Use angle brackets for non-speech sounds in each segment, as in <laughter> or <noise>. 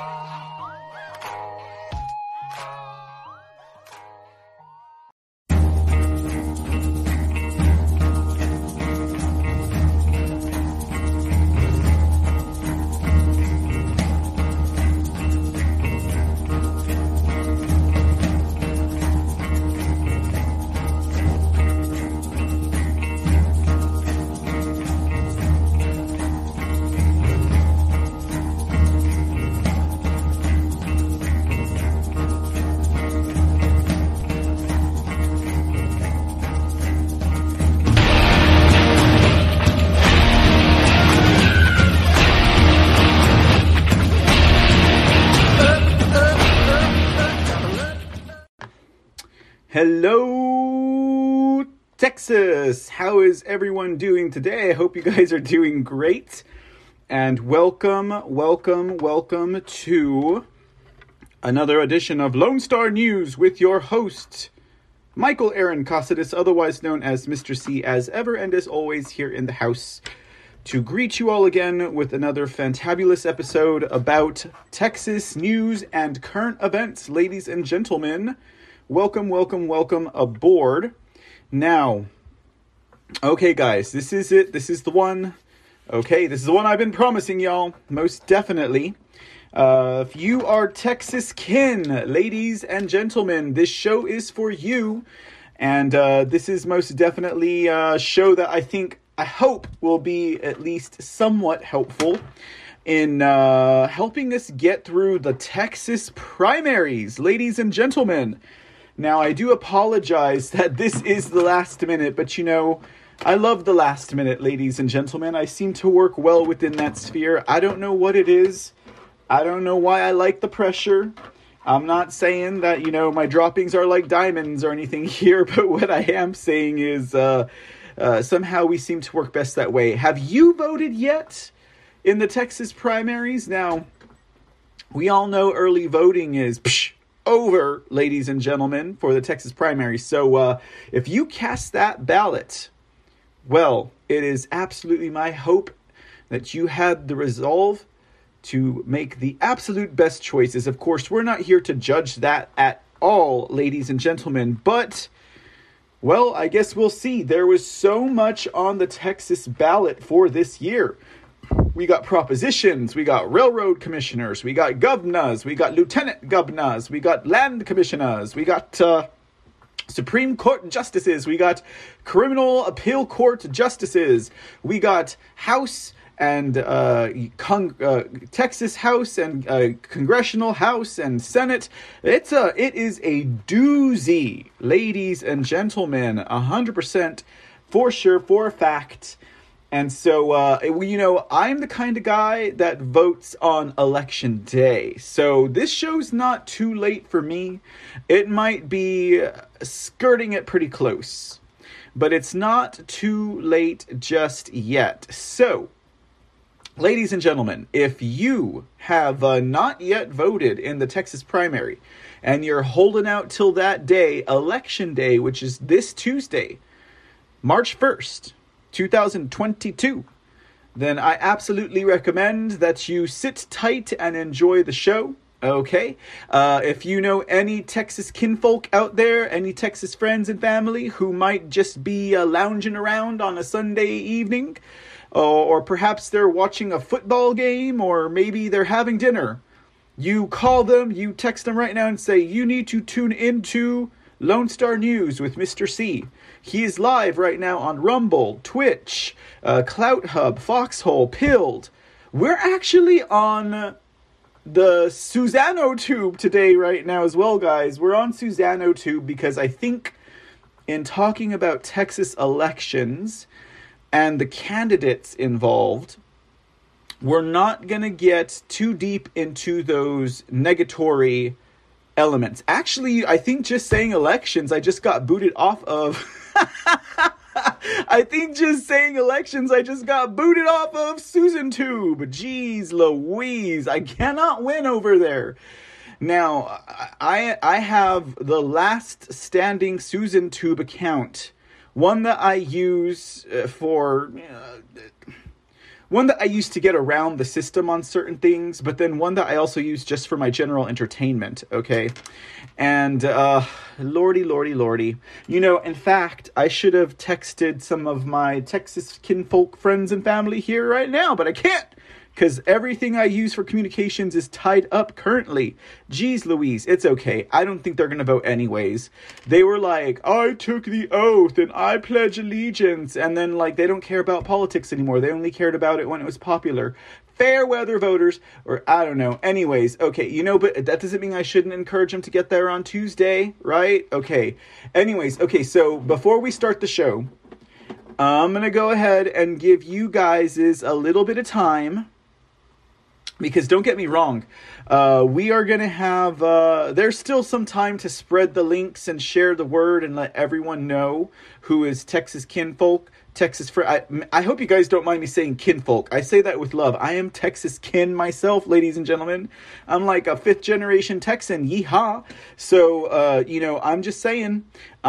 Oh. Hello, Texas. How is everyone doing today? I hope you guys are doing great. And welcome, welcome, welcome to another edition of Lone Star News with your host, Michael Aaron Cosidis, otherwise known as Mr. C, as ever and as always here in the house to greet you all again with another fantabulous episode about Texas news and current events, ladies and gentlemen. Welcome, welcome, welcome aboard. Now, okay, guys, this is it. This is the one. Okay, this is the one I've been promising y'all, most definitely. Uh, if you are Texas kin, ladies and gentlemen, this show is for you. And uh, this is most definitely a show that I think, I hope, will be at least somewhat helpful in uh, helping us get through the Texas primaries, ladies and gentlemen. Now, I do apologize that this is the last minute, but you know, I love the last minute, ladies and gentlemen. I seem to work well within that sphere. I don't know what it is. I don't know why I like the pressure. I'm not saying that, you know, my droppings are like diamonds or anything <laughs> here, but what I am saying is uh, uh, somehow we seem to work best that way. Have you voted yet in the Texas primaries? Now, we all know early voting is psh, over, ladies and gentlemen, for the Texas primary. So uh, if you cast that ballot, well, it is absolutely my hope that you had the resolve to make the absolute best choices. Of course, we're not here to judge that at all, ladies and gentlemen, but. Well, I guess we'll see. There was so much on the Texas ballot for this year we got propositions, we got railroad commissioners, we got governors, we got lieutenant governors, we got land commissioners, we got uh, Supreme Court justices, we got criminal appeal court justices, we got House and uh, uh, Texas House and uh, Congressional House and Senate. It's a it is a doozy, ladies and gentlemen, hundred percent for sure for a fact. And so, uh, you know, I'm the kind of guy that votes on election day. So this show's not too late for me. It might be skirting it pretty close, but it's not too late just yet. So, ladies and gentlemen, if you have uh, not yet voted in the Texas primary and you're holding out till that day, election day, which is this Tuesday, March 1st, 2022, then I absolutely recommend that you sit tight and enjoy the show. Okay. Uh, if you know any Texas kinfolk out there, any Texas friends and family who might just be uh, lounging around on a Sunday evening, or, or perhaps they're watching a football game, or maybe they're having dinner, you call them, you text them right now and say, You need to tune into Lone Star News with Mr. C. He is live right now on Rumble, Twitch, uh, Clout Hub, Foxhole, Pilled. We're actually on the Susano Tube today, right now, as well, guys. We're on Susano Tube because I think in talking about Texas elections and the candidates involved, we're not going to get too deep into those negatory elements. Actually, I think just saying elections, I just got booted off of. <laughs> I think just saying elections, I just got booted off of Susan Tube. Jeez Louise, I cannot win over there. Now, I I have the last standing Susan Tube account, one that I use uh, for uh, one that I use to get around the system on certain things, but then one that I also use just for my general entertainment, okay? And uh lordy lordy lordy. You know, in fact, I should have texted some of my Texas kinfolk friends and family here right now, but I can't because everything I use for communications is tied up currently. Geez Louise, it's okay. I don't think they're going to vote anyways. They were like, I took the oath and I pledge allegiance. And then, like, they don't care about politics anymore. They only cared about it when it was popular. Fair weather voters, or I don't know. Anyways, okay, you know, but that doesn't mean I shouldn't encourage them to get there on Tuesday, right? Okay. Anyways, okay, so before we start the show, I'm to go ahead and give you guys a little bit of time because don't get me wrong uh, we are going to have uh, there's still some time to spread the links and share the word and let everyone know who is texas kinfolk texas for I, I hope you guys don't mind me saying kinfolk. I say that with love. I am texas kin myself ladies and gentlemen. I'm like a fifth generation texan yeehaw. So uh, you know i'm just saying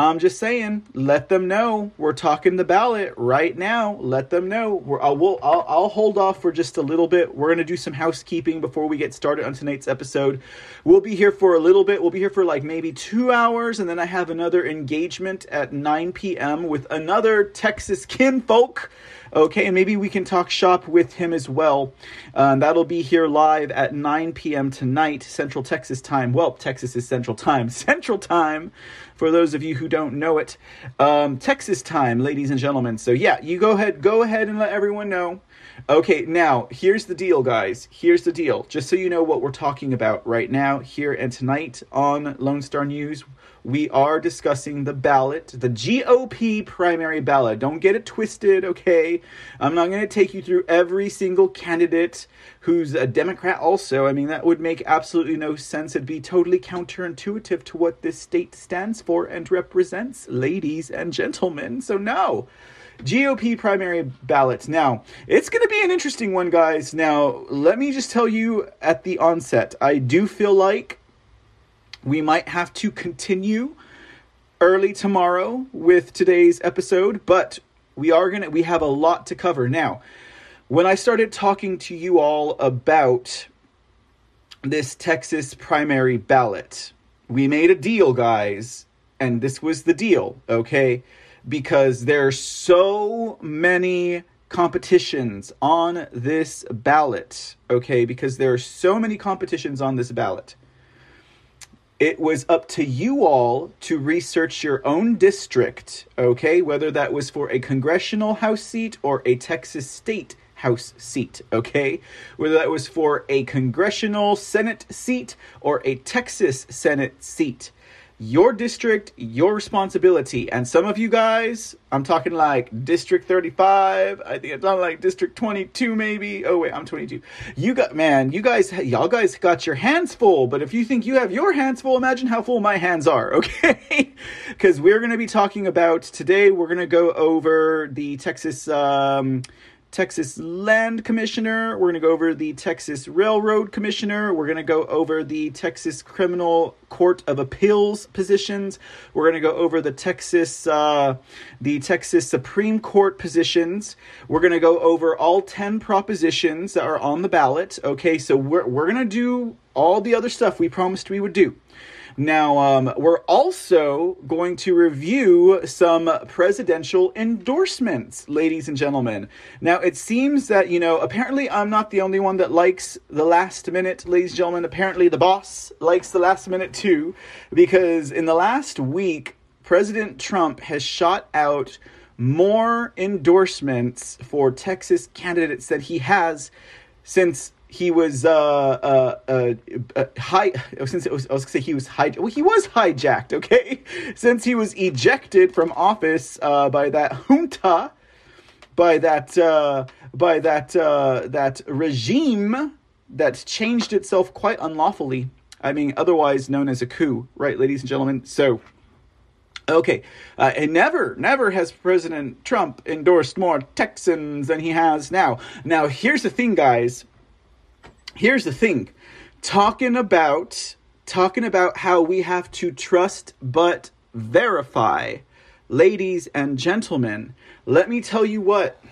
I'm just saying, let them know we're talking the ballot right now. Let them know. We're, I'll, we'll, I'll, I'll hold off for just a little bit. We're going to do some housekeeping before we get started on tonight's episode. We'll be here for a little bit. We'll be here for like maybe two hours, and then I have another engagement at 9 p.m. with another Texas kinfolk. Okay, and maybe we can talk shop with him as well. Um, that'll be here live at 9 p.m. tonight, Central Texas time. Well, Texas is Central time. <laughs> Central time for those of you who don't know it. Um, Texas time, ladies and gentlemen. So yeah, you go ahead, go ahead and let everyone know. Okay, now here's the deal, guys. Here's the deal. Just so you know what we're talking about right now, here and tonight on Lone Star News, we are discussing the ballot, the GOP primary ballot. Don't get it twisted, okay? I'm not going to take you through every single candidate who's a Democrat, also. I mean, that would make absolutely no sense. It'd be totally counterintuitive to what this state stands for and represents, ladies and gentlemen. So, no. GOP primary ballots. Now, it's going to be an interesting one, guys. Now, let me just tell you at the onset, I do feel like we might have to continue early tomorrow with today's episode, but we are going to we have a lot to cover. Now, when I started talking to you all about this Texas primary ballot, we made a deal, guys, and this was the deal, okay? Because there are so many competitions on this ballot, okay? Because there are so many competitions on this ballot it was up to you all to research your own district, okay? Whether that was for a congressional House seat or a Texas state House seat, okay? Whether that was for a congressional Senate seat or a Texas Senate seat your district, your responsibility. And some of you guys, I'm talking like District 35. I think it's not like District 22, maybe. Oh wait, I'm 22. You got man, you guys, y'all guys got your hands full. But if you think you have your hands full, imagine how full my hands are. <laughs> Okay, because we're gonna be talking about today. We're gonna go over the Texas. Um, Texas Land Commissioner. We're going to go over the Texas Railroad Commissioner. We're going to go over the Texas Criminal Court of Appeals positions. We're going to go over the Texas uh, the Texas Supreme Court positions. We're going to go over all 10 propositions that are on the ballot. Okay, so we're we're going to do all the other stuff we promised we would do. Now, um, we're also going to review some presidential endorsements, ladies and gentlemen. Now, it seems that, you know, apparently I'm not the only one that likes the last minute, ladies and gentlemen. Apparently, the boss likes the last minute too, because in the last week, President Trump has shot out more endorsements for Texas candidates that he has since he was uh, uh, uh, uh high since was I was gonna say he was high well he was hijacked okay? <laughs> Since he was ejected from office uh, by that <laughs> junta by that uh, by that uh, that regime that changed itself quite unlawfully. I mean otherwise known as a coup right ladies and gentlemen? So Okay, uh, and never, never has President Trump endorsed more Texans than he has now. Now, here's the thing, guys here's the thing talking about talking about how we have to trust but verify ladies and gentlemen let me tell you what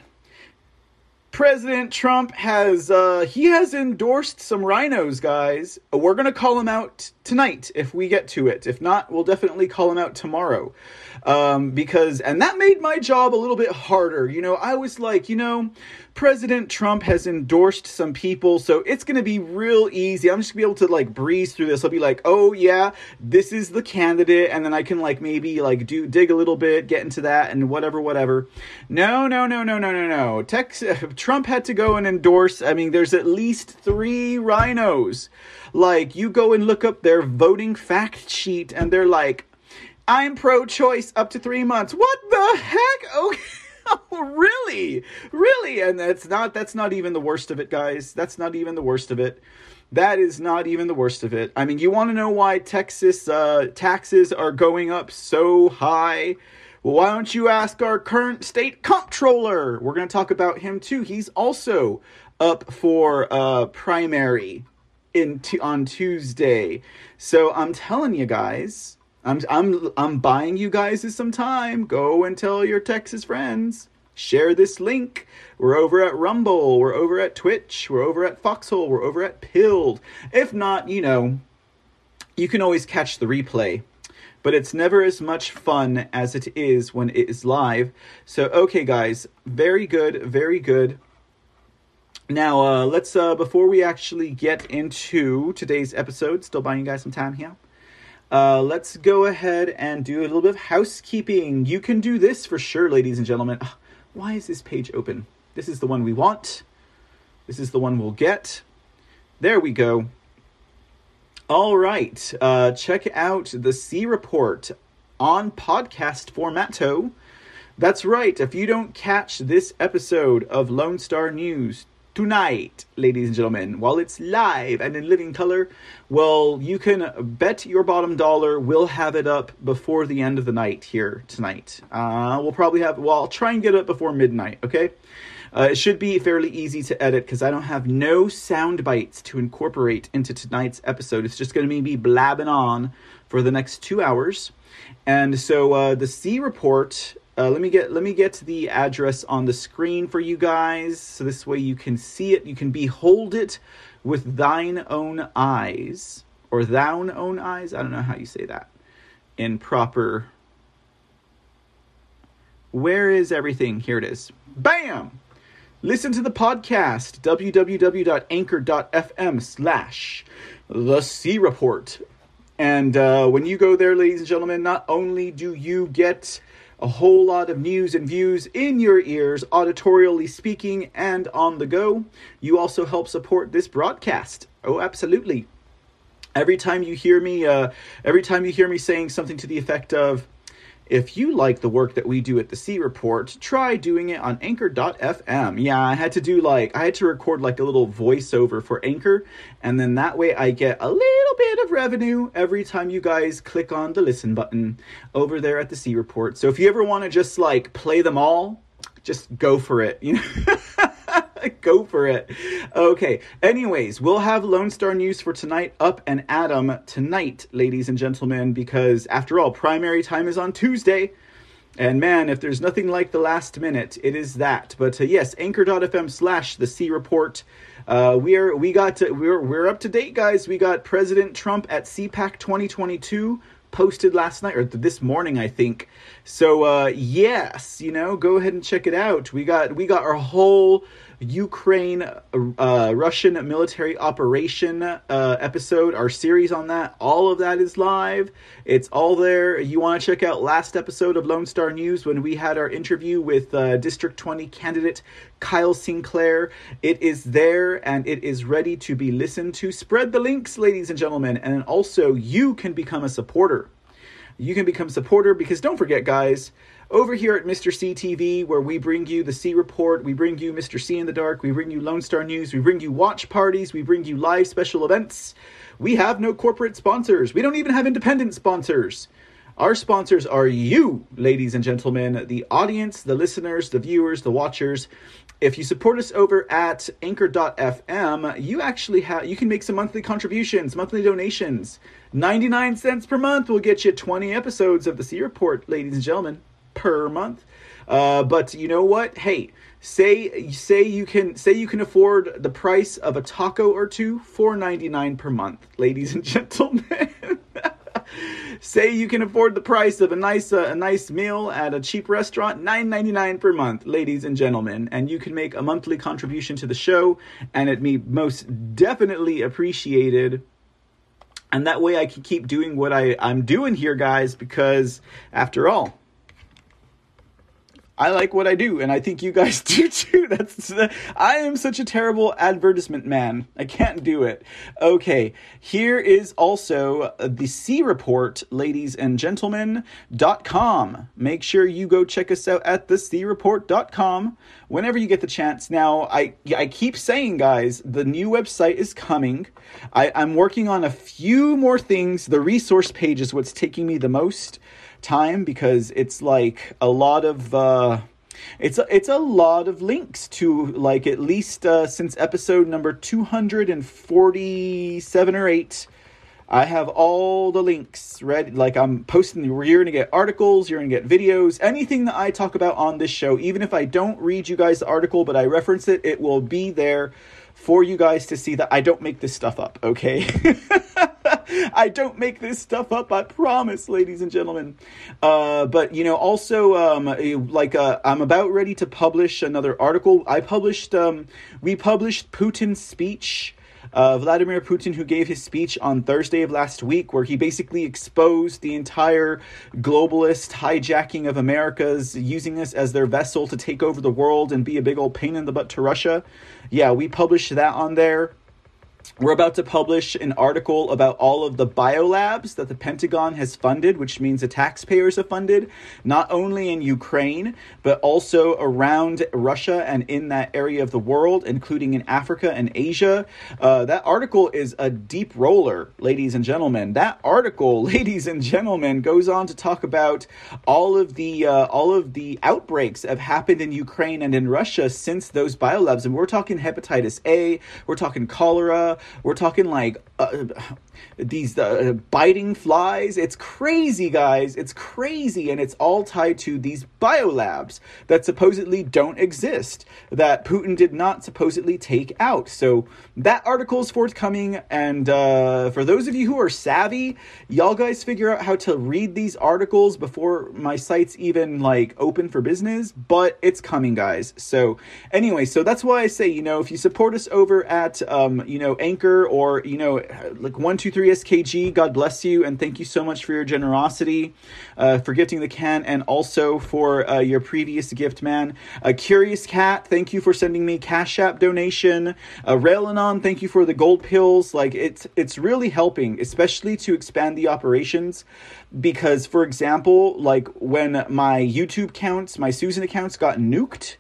President Trump has uh, he has endorsed some rhinos, guys. We're gonna call him out tonight if we get to it. If not, we'll definitely call him out tomorrow. Um, because and that made my job a little bit harder. You know, I was like, you know, President Trump has endorsed some people, so it's going to be real easy. I'm just going to be able to like breeze through this. I'll be like, "Oh yeah, this is the candidate," and then I can like maybe like do dig a little bit, get into that and whatever whatever. No, no, no, no, no, no, no. Tex <laughs> Trump had to go and endorse. I mean, there's at least 3 rhinos. Like you go and look up their voting fact sheet and they're like, "I'm pro-choice up to 3 months." What the heck? <laughs> Okay. Oh, really? Really? And that's not that's not even the worst of it, guys. That's not even the worst of it. That is not even the worst of it. I mean, you want to know why Texas uh, taxes are going up so high? Well, why don't you ask our current state comptroller? We're going to talk about him too. He's also up for uh, primary in t- on Tuesday. So I'm telling you guys, I'm I'm I'm buying you guys some time. Go and tell your Texas friends. Share this link. We're over at Rumble. We're over at Twitch. We're over at Foxhole. We're over at Pilled. If not, you know, you can always catch the replay. But it's never as much fun as it is when it is live. So, okay, guys, very good, very good. Now, uh, let's, uh, before we actually get into today's episode, still buying you guys some time here. Uh, let's go ahead and do a little bit of housekeeping. You can do this for sure, ladies and gentlemen. why is this page open? This is the one we want. This is the one we'll get. There we go. All right. Uh, check out the C report on podcast formato. That's right. If you don't catch this episode of Lone Star News tonight, ladies and gentlemen, while it's live and in living color, well, you can bet your bottom dollar we'll have it up before the end of the night here tonight. Uh, we'll probably have, well, I'll try and get it up before midnight, okay? Uh, it should be fairly easy to edit because I don't have no sound bites to incorporate into tonight's episode. It's just going to be me blabbing on for the next two hours. And so uh, the C report uh, let me get let me get the address on the screen for you guys, so this way you can see it. You can behold it with thine own eyes, or thine own eyes. I don't know how you say that in proper. Where is everything? Here it is. Bam! Listen to the podcast www.anchor.fm slash the C Report. And uh, when you go there, ladies and gentlemen, not only do you get a whole lot of news and views in your ears, auditorially speaking and on the go. You also help support this broadcast. Oh, absolutely. Every time you hear me, uh, every time you hear me saying something to the effect of, if you like the work that we do at the C Report, try doing it on Anchor.fm. Yeah, I had to do like, I had to record like a little voiceover for Anchor, and then that way I get a little bit of revenue every time you guys click on the listen button over there at the C Report. So if you ever want to just like play them all, just go for it. You know? <laughs> <laughs> Go for it. Okay. Anyways, we'll have Lone Star News for tonight up and Adam tonight, ladies and gentlemen, because after all, primary time is on Tuesday. And man, if there's nothing like the last minute, it is that. But uh, yes, anchor.fm slash the C report. Uh, we are we got to, we're we're up to date, guys. We got President Trump at CPAC 2022 posted last night or this morning, I think. So uh, yes, you know, go ahead and check it out. We got we got our whole Ukraine uh, Russian military operation uh, episode, our series on that. All of that is live. It's all there. You want to check out last episode of Lone Star News when we had our interview with uh, District 20 candidate Kyle Sinclair. It is there and it is ready to be listened to. Spread the links, ladies and gentlemen, and also you can become a supporter. You can become a supporter because don't forget, guys over here at Mr. C TV, where we bring you the C Report, we bring you Mr. C in the Dark, we bring you Lone Star News, we bring you watch parties, we bring you live special events. We have no corporate sponsors. We don't even have independent sponsors. Our sponsors are you, ladies and gentlemen, the audience, the listeners, the viewers, the watchers. If you support us over at anchor.fm, you actually have you can make some monthly contributions, monthly donations. 99 cents per month will get you 20 episodes of the C Report, ladies and gentlemen per month. Uh, but you know what? Hey, say say you can say you can afford the price of a taco or two, four ninety nine per month, ladies and <laughs> gentlemen. <laughs> say you can afford the price of a nice uh, a nice meal at a cheap restaurant, nine ninety nine per month, ladies and gentlemen, and you can make a monthly contribution to the show, and it be most definitely appreciated and that way I can keep doing what I, I'm doing here, guys, because after all, I like what I do, and I think you guys <laughs> do too. That's I am such a terrible advertisement man. I can't do it. Okay, here is also uh, the C report, ladies and gentlemen. dot com. Make sure you go check us out at the C Report dot com whenever you get the chance. Now, I I keep saying, guys, the new website is coming. I, I'm working on a few more things. The resource page is what's taking me the most time because it's like a lot of uh, it's a, it's a lot of links to like at least uh, since episode number 247 or 8 I have all the links ready. Like I'm posting, you're gonna get articles, you're gonna get videos, anything that I talk about on this show. Even if I don't read you guys the article, but I reference it, it will be there for you guys to see that I don't make this stuff up. Okay. <laughs> <laughs> I don't make this stuff up. I promise, ladies and gentlemen. Uh, but you know, also, um, like, uh, I'm about ready to publish another article. I published, um, we published Putin's speech. Uh, Vladimir Putin, who gave his speech on Thursday of last week, where he basically exposed the entire globalist hijacking of America's, using us as their vessel to take over the world and be a big old pain in the butt to Russia. Yeah, we published that on there. We're about to publish an article about all of the biolabs that the Pentagon has funded, which means the taxpayers have funded, not only in Ukraine, but also around Russia and in that area of the world, including in Africa and Asia. Uh, that article is a deep roller, ladies and gentlemen. That article, <laughs> ladies and gentlemen, goes on to talk about all of the uh, all of the outbreaks that have happened in Ukraine and in Russia since those biolabs. And we're talking hepatitis A, we're talking cholera, we're talking like uh, these uh, biting flies. It's crazy, guys. It's crazy, and it's all tied to these biolabs that supposedly don't exist, that Putin did not supposedly take out. So that article is forthcoming, and uh, for those of you who are savvy, y'all guys figure out how to read these articles before my site's even like open for business. But it's coming, guys. So anyway, so that's why I say, you know, if you support us over at, um, you know, Anchor or you know, like one two 223 SKG, God bless you, and thank you so much for your generosity, uh, for gifting the can, and also for uh, your previous gift, man. A Curious Cat, thank you for sending me Cash App donation. Uh, Railanon, thank you for the gold pills. Like it's it's really helping, especially to expand the operations, because for example, like when my YouTube counts, my Susan accounts got nuked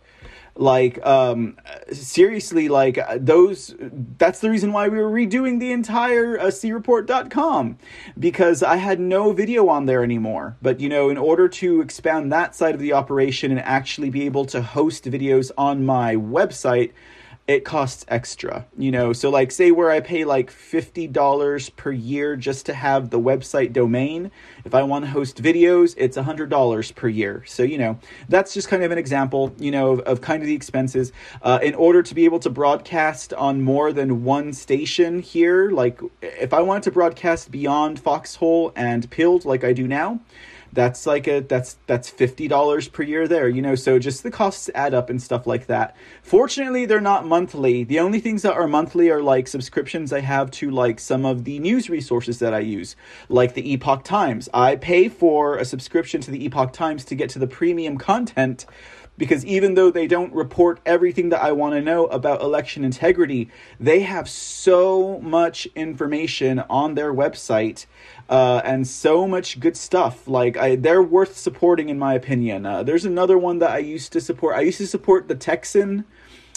like um seriously like those that's the reason why we were redoing the entire uh, creport.com because i had no video on there anymore. But you know in order to expand that side of the operation and actually be able to host videos on my website it costs extra, you know. So like say where I pay like $50 per year just to have the website domain, if I want to host videos, it's $100 per year. So, you know, that's just kind of an example, you know, of, of kind of the expenses. Uh, in order to be able to broadcast on more than one station here, like if I wanted to broadcast beyond Foxhole and Pilled like I do now, that's like a that's that's $50 per year there you know so just the costs add up and stuff like that. Fortunately they're not monthly. The only things that are monthly are like subscriptions i have to like some of the news resources that i use like the epoch times. I pay for a subscription to the epoch times to get to the premium content because even though they don't report everything that I want to know about election integrity, they have so much information on their website uh, and so much good stuff. Like I, they're worth supporting in my opinion. Uh, there's another one that I used to support. I used to support the Texan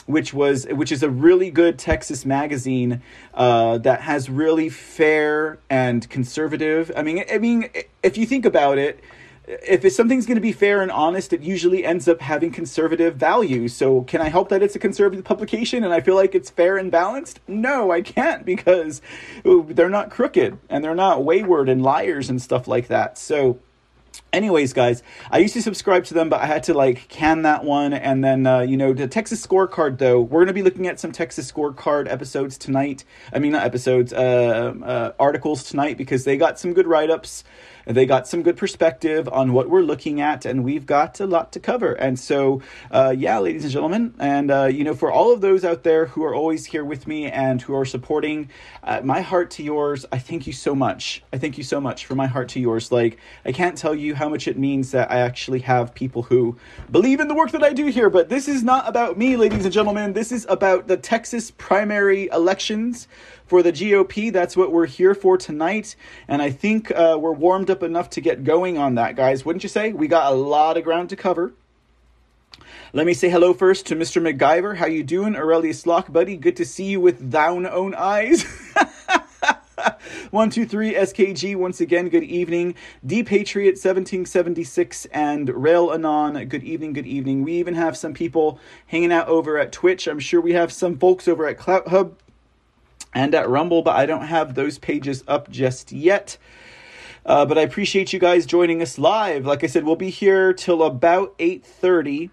which was which is a really good Texas magazine uh, that has really fair and conservative. I mean, I mean, if you think about it, if something's going to be fair and honest, it usually ends up having conservative values. So, can I help that it's a conservative publication and I feel like it's fair and balanced? No, I can't because they're not crooked and they're not wayward and liars and stuff like that. So, anyways guys i used to subscribe to them but i had to like can that one and then uh, you know the texas scorecard though we're going to be looking at some texas scorecard episodes tonight i mean not episodes uh, uh, articles tonight because they got some good write-ups they got some good perspective on what we're looking at, and we've got a lot to cover. And so, uh, yeah, ladies and gentlemen, and uh, you know, for all of those out there who are always here with me and who are supporting, uh, my heart to yours, I thank you so much. I thank you so much for my heart to yours. Like, I can't tell you how much it means that I actually have people who believe in the work that I do here. But this is not about me, ladies and gentlemen. This is about the Texas primary elections for the GOP. That's what we're here for tonight. And I think uh, we're warmed up enough to get going on that, guys. Wouldn't you say? We got a lot of ground to cover. Let me say hello first to Mr. MacGyver. How you doing? Aurelius Lock, buddy. Good to see you with thine own eyes. <laughs> One, two, three, SKG, once again, good evening. D Patriot 1776 and Rail Anon, good evening, good evening. We even have some people hanging out over at Twitch. I'm sure we have some folks over at Clout Hub and at Rumble, but I don't have those pages up just yet. Uh, but I appreciate you guys joining us live. Like I said, we'll be here till about 8.30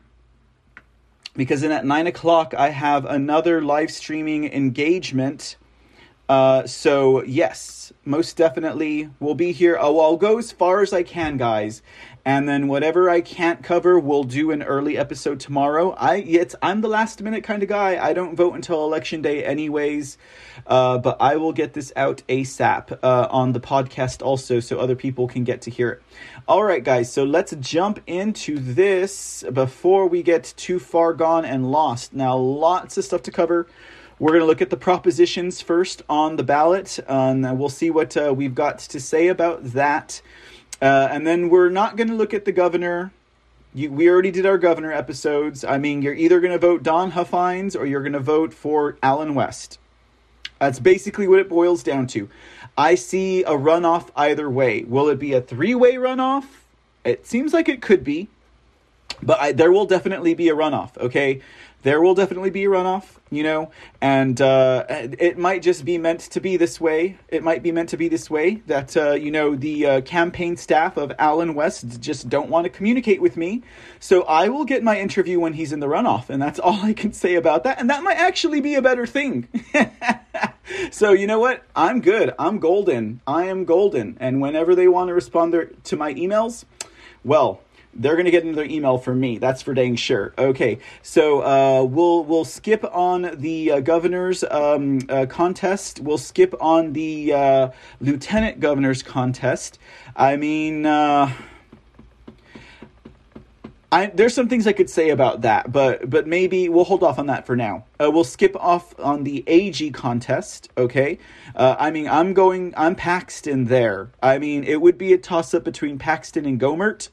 because then at 9 o'clock I have another live streaming engagement. Uh, so, yes, most definitely we'll be here. Oh, I'll go as far as I can, guys and then whatever I can't cover, we'll do an early episode tomorrow. I it's I'm the last minute kind of guy. I don't vote until election day, anyways. Uh, but I will get this out ASAP uh, on the podcast also, so other people can get to hear it. All right, guys. So let's jump into this before we get too far gone and lost. Now, lots of stuff to cover. We're going to look at the propositions first on the ballot, and we'll see what uh, we've got to say about that. Uh, and then we're not going to look at the governor. You, we already did our governor episodes. I mean, you're either going to vote Don Huffines or you're going to vote for Allen West. That's basically what it boils down to. I see a runoff either way. Will it be a three way runoff? It seems like it could be, but I, there will definitely be a runoff, okay? there will definitely be a runoff, you know, and uh, it might just be meant to be this way. It might be meant to be this way that, uh, you know, the uh, campaign staff of Allen West just don't want to communicate with me. So I will get my interview when he's in the runoff, and that's <laughs> all I can say about that. And that might actually be a better thing. <laughs> so you know what? I'm good. I'm golden. I am golden. And whenever they want to respond to my emails, well, they're going to get another email from me. That's for dang sure. Okay, so uh, we'll we'll skip on the uh, governor's um, uh, contest. We'll skip on the uh, lieutenant governor's contest. I mean. Uh, I, there's some things I could say about that, but but maybe we'll hold off on that for now. Uh, we'll skip off on the AG contest. Okay, I mean I'm going. I'm Paxton there. I mean it would be a toss up between Paxton and Gohmert.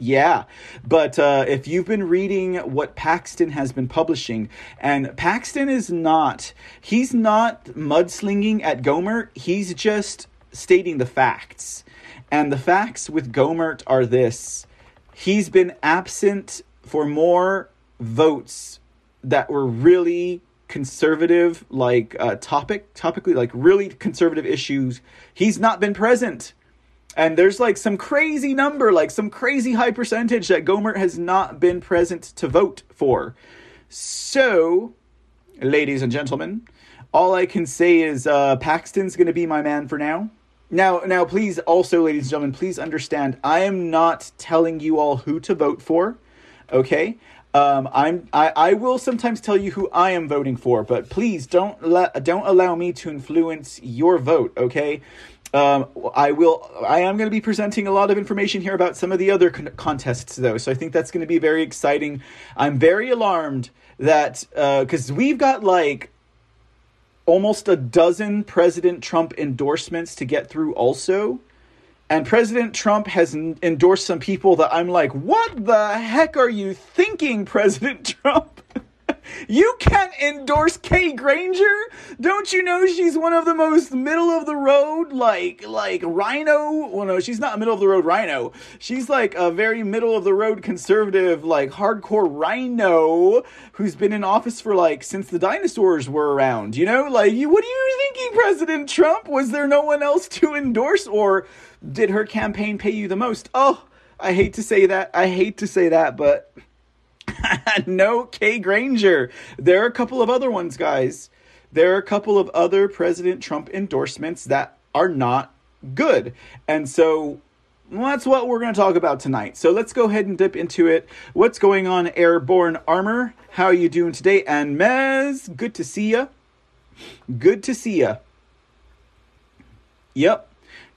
Yeah, but uh, if you've been reading what Paxton has been publishing, and Paxton is not, he's not mudslinging at Gohmert, he's just stating the facts. And the facts with Gohmert are this he's been absent for more votes that were really conservative, like uh, topic, topically, like really conservative issues. He's not been present and there's like some crazy number, like some crazy high percentage that Gohmert has not been present to vote for. So, ladies and gentlemen, all I can say is uh, Paxton's going to be my man for now. Now, now, please, also, ladies and gentlemen, please understand, I am not telling you all who to vote for. Okay, um, I'm I, I will sometimes tell you who I am voting for, but please don't let don't allow me to influence your vote. Okay, um, I will. I am going to be presenting a lot of information here about some of the other con- contests, though. So I think that's going to be very exciting. I'm very alarmed that because uh, we've got like almost a dozen President Trump endorsements to get through, also. And President Trump has n- endorsed some people that I'm like, what the heck are you thinking, President <laughs> Trump? You can't endorse Kay Granger? Don't you know she's one of the most middle of the road, like like RINO? Well, no, she's not middle of the road Rhino. She's like a very middle of the road conservative, like hardcore Rhino who's been in office for like since the dinosaurs were around. You know, like you. What are you thinking, President Trump? Was there no one else to endorse, or did her campaign pay you the most? Oh I hate to say that. I hate to say that, but <laughs> no Kay Granger. There are a couple of other ones, guys. There are a couple of other President Trump endorsements that are not good. And so well, that's what we're going to talk about tonight. So let's go ahead and dip into it. What's going on, Airborne Armor? How are you doing today? And Mez, good to see you. Good to see you. Yep.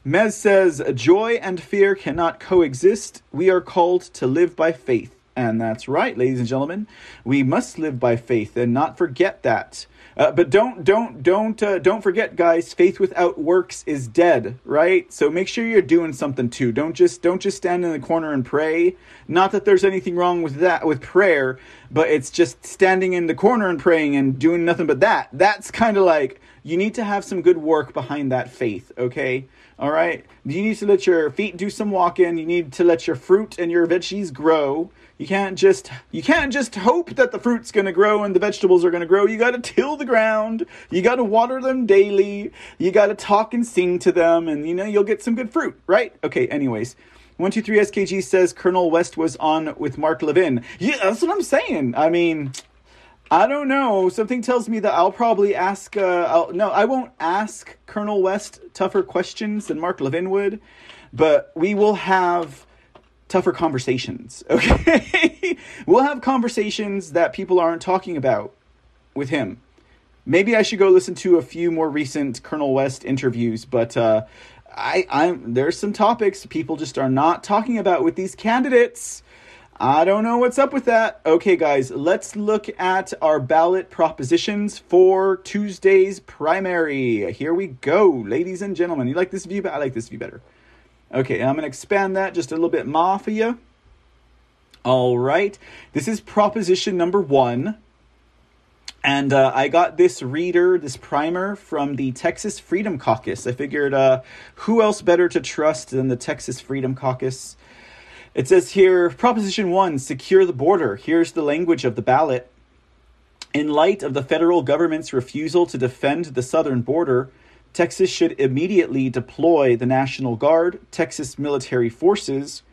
Mez says, Joy and fear cannot coexist. We are called to live by faith. And that's right, ladies and gentlemen. We must live by faith and not forget that. Uh, but don't don't don't uh, don't forget, guys. Faith without works is dead, right? So make sure you're doing something too. Don't just don't just stand in the corner and pray. Not that there's anything wrong with that with prayer, but it's just standing in the corner and praying and doing nothing but that. That's kind of like you need to have some good work behind that faith. Okay, all right. You need to let your feet do some walking. You need to let your fruit and your veggies grow. You can't just you can't just hope that the fruit's going to grow and the vegetables are going to grow. You got to till the ground. You got to water them daily. You got to talk and sing to them and you know you'll get some good fruit, right? Okay, anyways. 123 SKG says Colonel West was on with Mark Levin. Yeah, that's what I'm saying. I mean, I don't know. Something tells me that I'll probably ask. Uh, I'll, no, I won't ask Colonel West tougher questions than Mark Levin would, but we will have tougher conversations. <laughs> Okay, we'll have conversations that people aren't talking about with him. Maybe I should go listen to a few more recent Colonel West interviews, but uh, I, I'm there's some topics people just are not talking about with these candidates. I don't know what's up with that. Okay, guys, let's look at our ballot propositions for Tuesday's primary. Here we go, ladies and gentlemen. You like this view? I like this view better. Okay, I'm going to expand that just a little bit more for you. All right, this is proposition number one. And uh, I got this reader, this primer from the Texas Freedom Caucus. I figured uh, who else better to trust than the Texas Freedom Caucus? It says here Proposition 1 Secure the border. Here's the language of the ballot. In light of the federal government's refusal to defend the southern border, Texas should immediately deploy the National Guard, Texas military forces,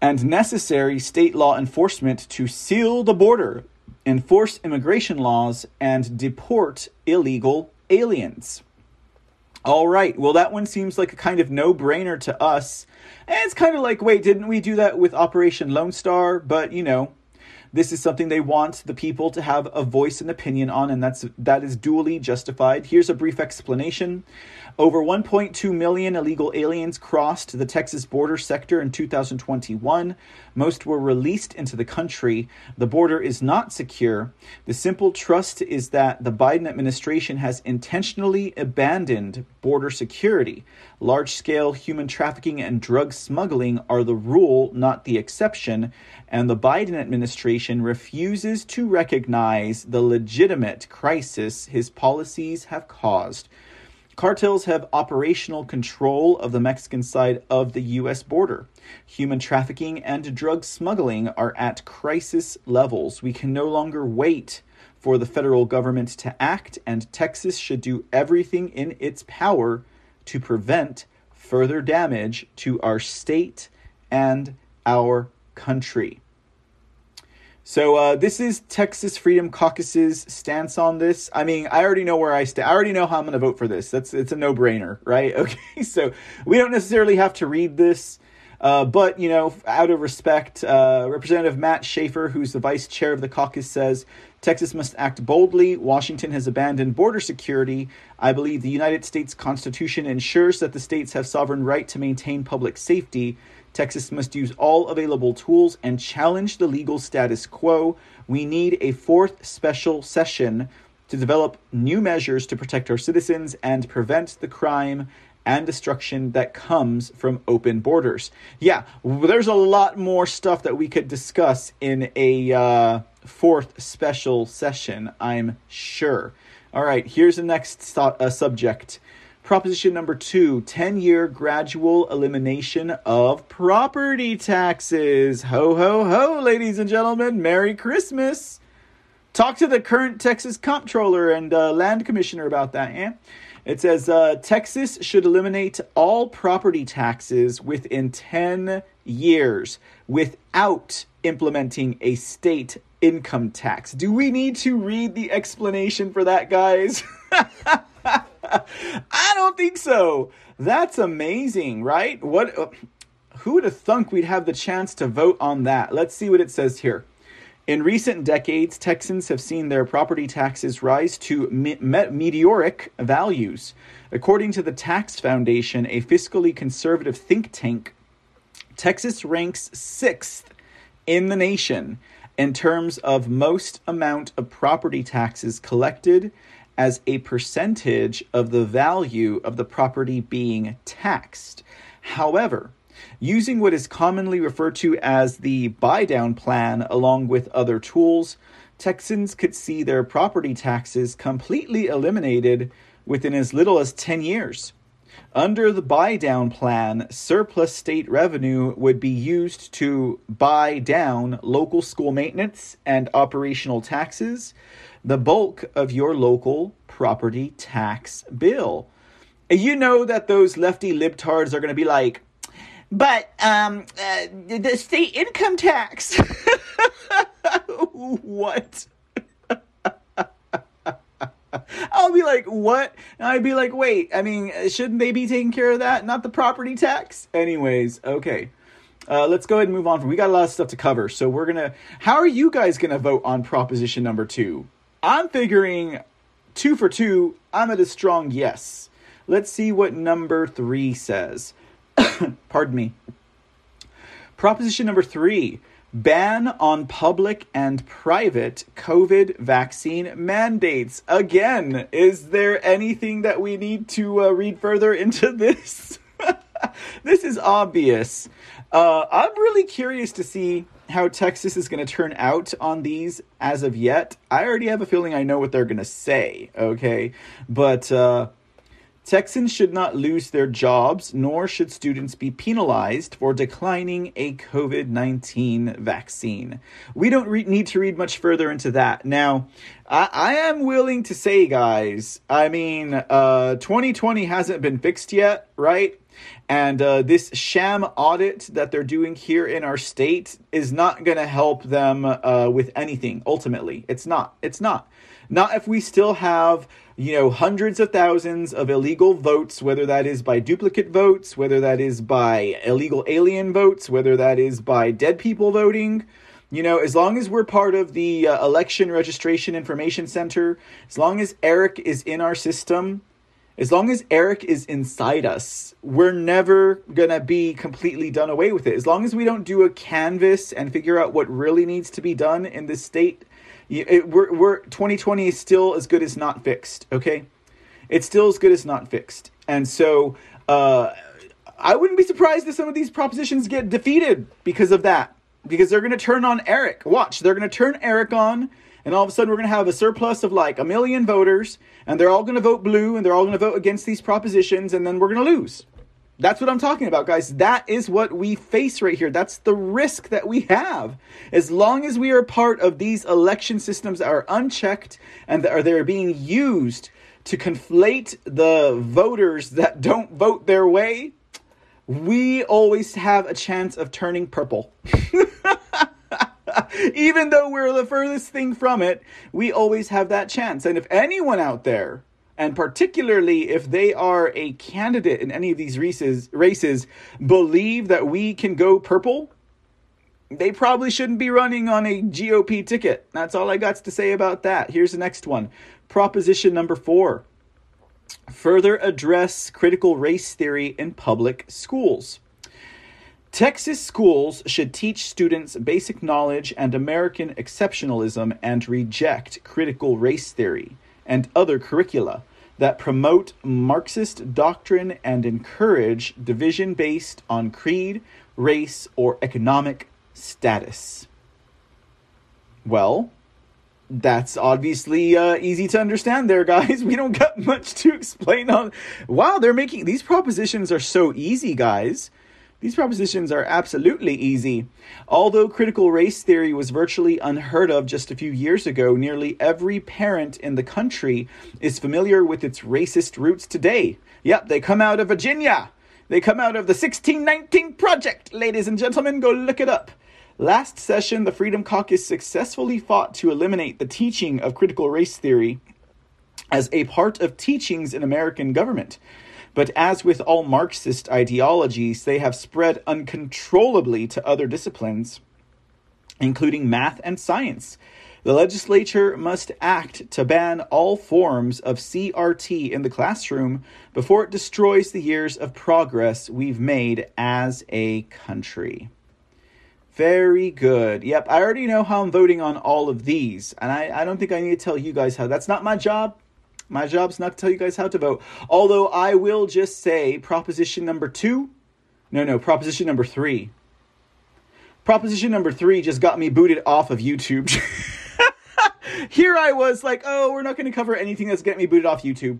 and necessary state law enforcement to seal the border, enforce immigration laws, and deport illegal aliens. All right, well, that one seems like a kind of no brainer to us. And it's kind of like, wait, didn't we do that with Operation Lone Star? But, you know, this is something they want the people to have a voice and opinion on, and that's that is duly justified. Here's a brief explanation. Over 1.2 million illegal aliens crossed the Texas border sector in 2021. Most were released into the country. The border is not secure. The simple trust is that the Biden administration has intentionally abandoned border security. Large scale human trafficking and drug smuggling are the rule, not the exception, and the Biden administration refuses to recognize the legitimate crisis his policies have caused. Cartels have operational control of the Mexican side of the U.S. border. Human trafficking and drug smuggling are at crisis levels. We can no longer wait for the federal government to act, and Texas should do everything in its power to prevent further damage to our state and our country. So uh, this is Texas Freedom Caucus's stance on this. I mean, I already know where I stand. I already know how I'm going to vote for this. That's it's a no brainer, <laughs> right? Okay, so we don't necessarily have to read this, uh, but you know, out of respect, uh, Representative Matt Schaefer, who's the vice chair of the caucus, says Texas must act boldly. Washington has abandoned border security. I believe the United States Constitution ensures that the states have sovereign right to maintain public safety. Texas must use all available tools and challenge the legal status quo. We need a fourth special session to develop new measures to protect our citizens and prevent the crime and destruction that comes from open borders. Yeah, there's a lot more stuff that we could discuss in a uh, fourth special session, I'm sure. All right, here's the next uh, subject Proposition number two 10 year gradual elimination of property taxes. Ho, ho, ho, ladies and gentlemen. Merry Christmas. Talk to the current Texas comptroller and uh, land commissioner about that, yeah? It says uh, Texas should eliminate all property taxes within 10 years without implementing a state income tax. Do we need to read the explanation for that, guys? <laughs> <laughs> I don't think so. That's amazing, right? What who would have thunk we'd have the chance to vote on that? Let's see what it says here. In recent decades, Texans have seen their property taxes rise to me- meteoric values. According to the Tax Foundation, a fiscally conservative think tank, Texas ranks sixth in the nation in terms of most amount of property taxes collected as a percentage of the value of the property being taxed. However, using what is commonly referred to as the buy down plan along with other tools, Texans could see their property taxes completely eliminated within as little as 10 years. Under the buy down plan, surplus state revenue would be used to buy down local school maintenance and operational taxes, the bulk of your local property tax bill. You know that those lefty libtards are going to be like, but um, uh, the state income tax. <laughs> what? <laughs> I'll be like, what? And I'd be like, wait, I mean, shouldn't they be taking care of that, not the property tax? Anyways, okay. Uh, let's go ahead and move on. We got a lot of stuff to cover. So we're going to, how are you guys going to vote on proposition number two? I'm figuring two for two, I'm at a strong yes. Let's see what number three says. <coughs> Pardon me. Proposition number three ban on public and private COVID vaccine mandates. Again, is there anything that we need to uh, read further into this? <laughs> this is obvious. Uh, I'm really curious to see how Texas is going to turn out on these as of yet. I already have a feeling I know what they're going to say, okay? But uh, Texans should not lose their jobs, nor should students be penalized for declining a COVID 19 vaccine. We don't re- need to read much further into that. Now, I, I am willing to say, guys, I mean, uh, 2020 hasn't been fixed yet, right? And uh, this sham audit that they're doing here in our state is not going to help them uh, with anything, ultimately. It's not. It's not. Not if we still have you know, hundreds of thousands of illegal votes, whether that is by duplicate votes, whether that is by illegal alien votes, whether that is by dead people voting. You know, as long as we're part of the uh, Election Registration Information Center, as long as Eric is in our system, as long as Eric is inside us, we're never going to be completely done away with it. As long as we don't do a canvas and figure out what really needs to be done in this state it, we're, we're 2020 is still as good as not fixed. Okay, it's still as good as not fixed, and so uh, I wouldn't be surprised if some of these propositions get defeated because of that. Because they're going to turn on Eric. Watch, they're going to turn Eric on, and all of a sudden we're going to have a surplus of like a million voters, and they're all going to vote blue, and they're all going to vote against these propositions, and then we're going to lose. That's what I'm talking about, guys. That is what we face right here. That's the risk that we have. As long as we are part of these election systems that are unchecked and that are they're being used to conflate the voters that don't vote their way, we always have a chance of turning purple. <laughs> <laughs> Even though we're the furthest thing from it, we always have that chance. And if anyone out there and particularly if they are a candidate in any of these races, races believe that we can go purple, they probably shouldn't be running on a GOP ticket. That's all I got to say about that. Here's the next one Proposition number four further address critical race theory in public schools. Texas schools should teach students basic knowledge and American exceptionalism and reject critical race theory and other curricula that promote Marxist doctrine and encourage division based on creed, race, or economic status. Well, that's obviously uh, easy to understand there, guys. <laughs> We don't got much to explain on. Wow, they're making these propositions are so easy, guys. These propositions are absolutely easy. Although critical race theory was virtually unheard of just a few years ago, nearly every parent in the country is familiar with its racist roots today. Yep, they come out of Virginia. They come out of the 1619 Project, ladies and gentlemen. Go look it up. Last session, the Freedom Caucus successfully fought to eliminate the teaching of critical race theory as a part of teachings in American government. But as with all Marxist ideologies, they have spread uncontrollably to other disciplines, including math and science. The legislature must act to ban all forms of CRT in the classroom before it destroys the years of progress we've made as a country. Very good. Yep, I already know how I'm voting on all of these, and I, I don't think I need to tell you guys how. That's not my job. My job's not to tell you guys how to vote. Although I will just say proposition number two. No, no, proposition number three. Proposition number three just got me booted off of YouTube. <laughs> Here I was like, oh, we're not going to cover anything that's getting me booted off YouTube.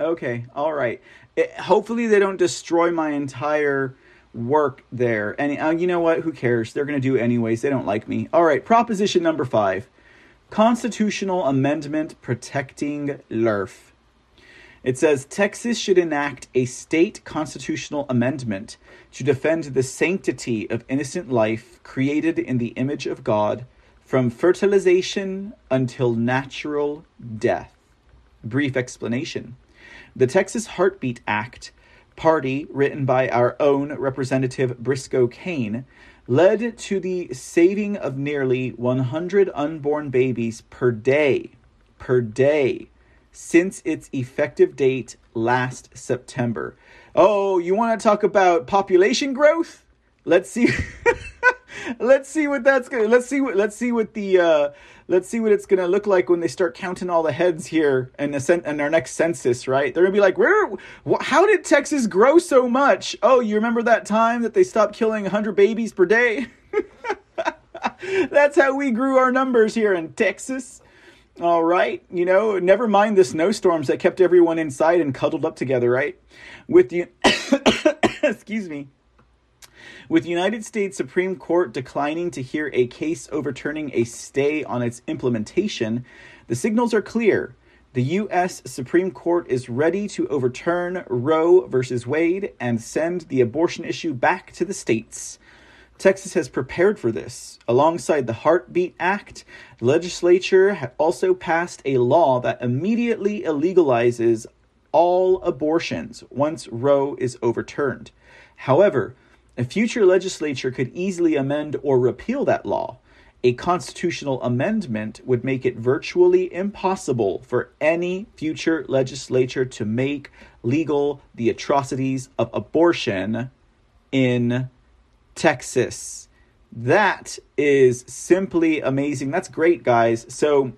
Okay, all right. It, hopefully they don't destroy my entire work there. And uh, you know what? Who cares? They're going to do anyways. They don't like me. All right, proposition number five constitutional amendment protecting LERF. It says Texas should enact a state constitutional amendment to defend the sanctity of innocent life created in the image of God from fertilization until natural death. Brief explanation. The Texas Heartbeat Act, party written by our own Representative Briscoe Cain, led to the saving of nearly 100 unborn babies per day, per day, since its effective date last September. Oh, you want to talk about population growth? Let's see. <laughs> let's see what that's gonna. Let's see what. Let's see what the. Uh, let's see what it's gonna look like when they start counting all the heads here in the cent- in our next census. Right? They're gonna be like, where? Wh- how did Texas grow so much? Oh, you remember that time that they stopped killing 100 babies per day? <laughs> that's how we grew our numbers here in Texas. All right, you know, never mind the snowstorms that kept everyone inside and cuddled up together, right? With the <coughs> excuse me with the United States Supreme Court declining to hear a case overturning a stay on its implementation, the signals are clear. The U.S. Supreme Court is ready to overturn Roe v. Wade and send the abortion issue back to the states. Texas has prepared for this. Alongside the Heartbeat Act, the legislature also passed a law that immediately illegalizes all abortions once Roe is overturned. However, a future legislature could easily amend or repeal that law. A constitutional amendment would make it virtually impossible for any future legislature to make legal the atrocities of abortion in Texas. That is simply amazing. That's great, guys. So,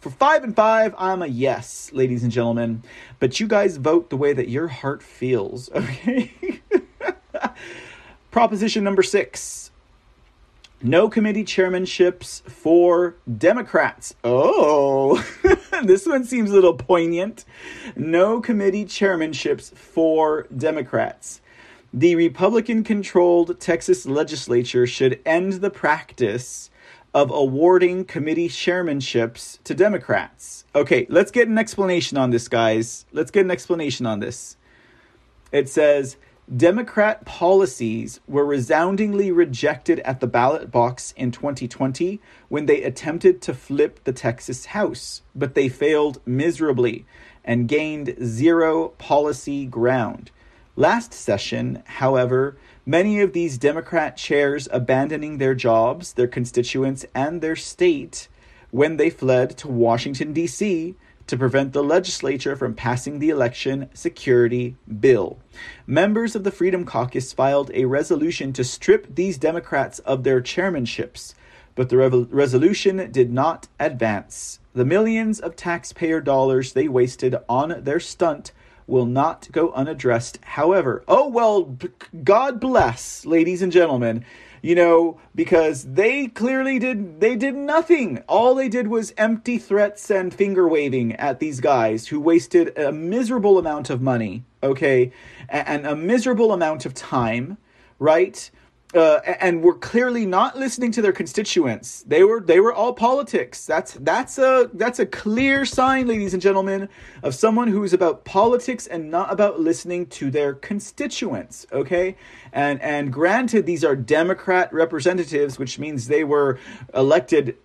for five and five, I'm a yes, ladies and gentlemen. But you guys vote the way that your heart feels, <laughs> okay? Proposition number six no committee chairmanships for Democrats. Oh, <laughs> this one seems a little poignant. No committee chairmanships for Democrats. The Republican controlled Texas legislature should end the practice of awarding committee chairmanships to Democrats. Okay, let's get an explanation on this, guys. Let's get an explanation on this. It says Democrat policies were resoundingly rejected at the ballot box in 2020 when they attempted to flip the Texas House, but they failed miserably and gained zero policy ground. Last session, however, many of these Democrat chairs abandoning their jobs, their constituents, and their state when they fled to Washington, D.C to prevent the legislature from passing the election security bill. Members of the Freedom Caucus filed a resolution to strip these Democrats of their chairmanships, but the re- resolution did not advance. The millions of taxpayer dollars they wasted on their stunt will not go unaddressed. However, oh well, God bless, ladies and gentlemen. You know, because they clearly did they did nothing. All they did was empty threats and finger waving at these guys who wasted a miserable amount of money, okay, and a miserable amount of time, right? Uh, and were clearly not listening to their constituents. They were they were all politics. That's that's a that's a clear sign, ladies and gentlemen, of someone who is about politics and not about listening to their constituents. Okay, and and granted, these are Democrat representatives, which means they were elected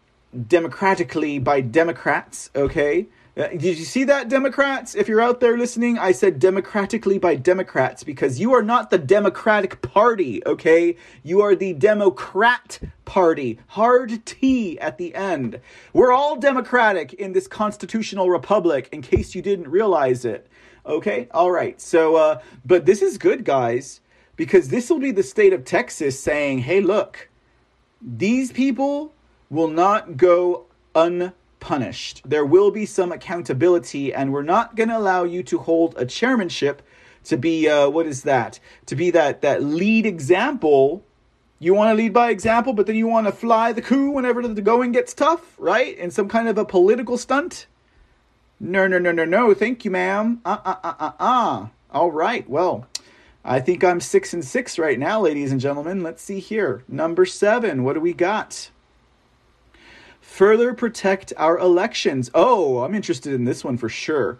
democratically by Democrats. Okay, did you see that, Democrats? If you're out there listening, I said democratically by Democrats because you are not the Democratic Party, okay? You are the Democrat Party. Hard T at the end. We're all Democratic in this constitutional republic, in case you didn't realize it. Okay? All right. So, uh, but this is good, guys, because this will be the state of Texas saying, hey, look, these people will not go un punished. There will be some accountability, and we're not going to allow you to hold a chairmanship to be uh, what is that? To be that that lead example. You want to lead by example, but then you want to fly the coup whenever the going gets tough, right? In some kind of a political stunt. No, no, no, no, no. Thank you, ma'am. Uh, uh, uh, uh, uh. All right. Well, I think I'm six and six right now, ladies and gentlemen. Let's see here. Number seven. What do we got? Further protect our elections. Oh, I'm interested in this one for sure.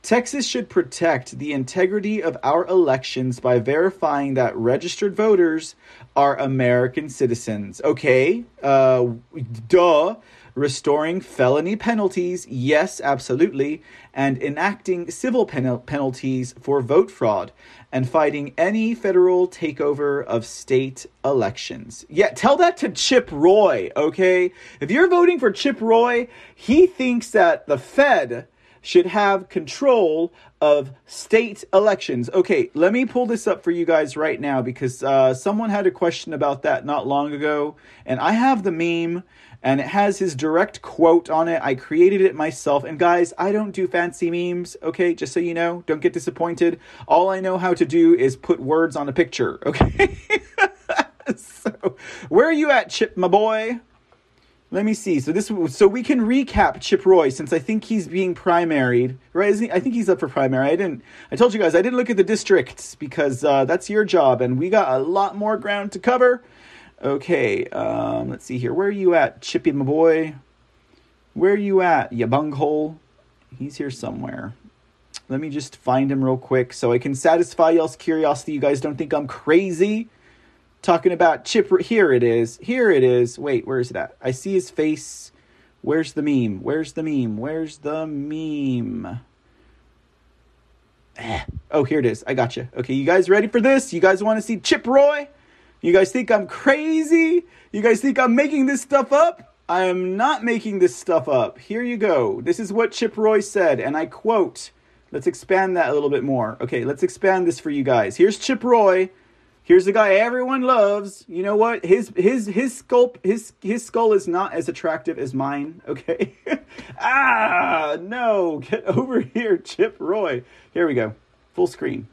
Texas should protect the integrity of our elections by verifying that registered voters are American citizens. Okay, uh, duh restoring felony penalties, yes, absolutely, and enacting civil pen- penalties for vote fraud, and fighting any federal takeover of state elections. Yeah, tell that to Chip Roy, okay? If you're voting for Chip Roy, he thinks that the Fed should have control of state elections. Okay, let me pull this up for you guys right now because uh, someone had a question about that not long ago, and I have the meme and it has his direct quote on it. I created it myself. And guys, I don't do fancy memes, okay? Just so you know, don't get disappointed. All I know how to do is put words on a picture, <laughs> okay? so, where are you at, Chip, my boy? Let me see. So this, so we can recap Chip Roy since I think he's being primaried, right? He, I think he's up for primary. I didn't. I told you guys I didn't look at the districts because uh, that's your job, and we got a lot more ground to cover. Okay, um, let's see here. Where are you at, Chippy, my boy? Where are you at, you bunghole? He's here somewhere. Let me just find him real quick so I can satisfy y'all's curiosity. You guys don't think I'm crazy talking about Chip. Here it is. Here it is. Wait, where is it at? I see his face. Where's the meme? Where's the meme? Where's the meme? Eh. Oh, here it is. I got you. Okay, you guys ready for this? You guys want to see Chip Roy? You guys think I'm crazy? You guys think I'm making this stuff up? I am not making this stuff up. Here you go. This is what Chip Roy said, and I quote. Let's expand that a little bit more. Okay, let's expand this for you guys. Here's Chip Roy. Here's the guy everyone loves. You know what? His his his sculpt his his skull is not as attractive as mine. Okay. <laughs> ah no! Get over here, Chip Roy. Here we go. Full screen.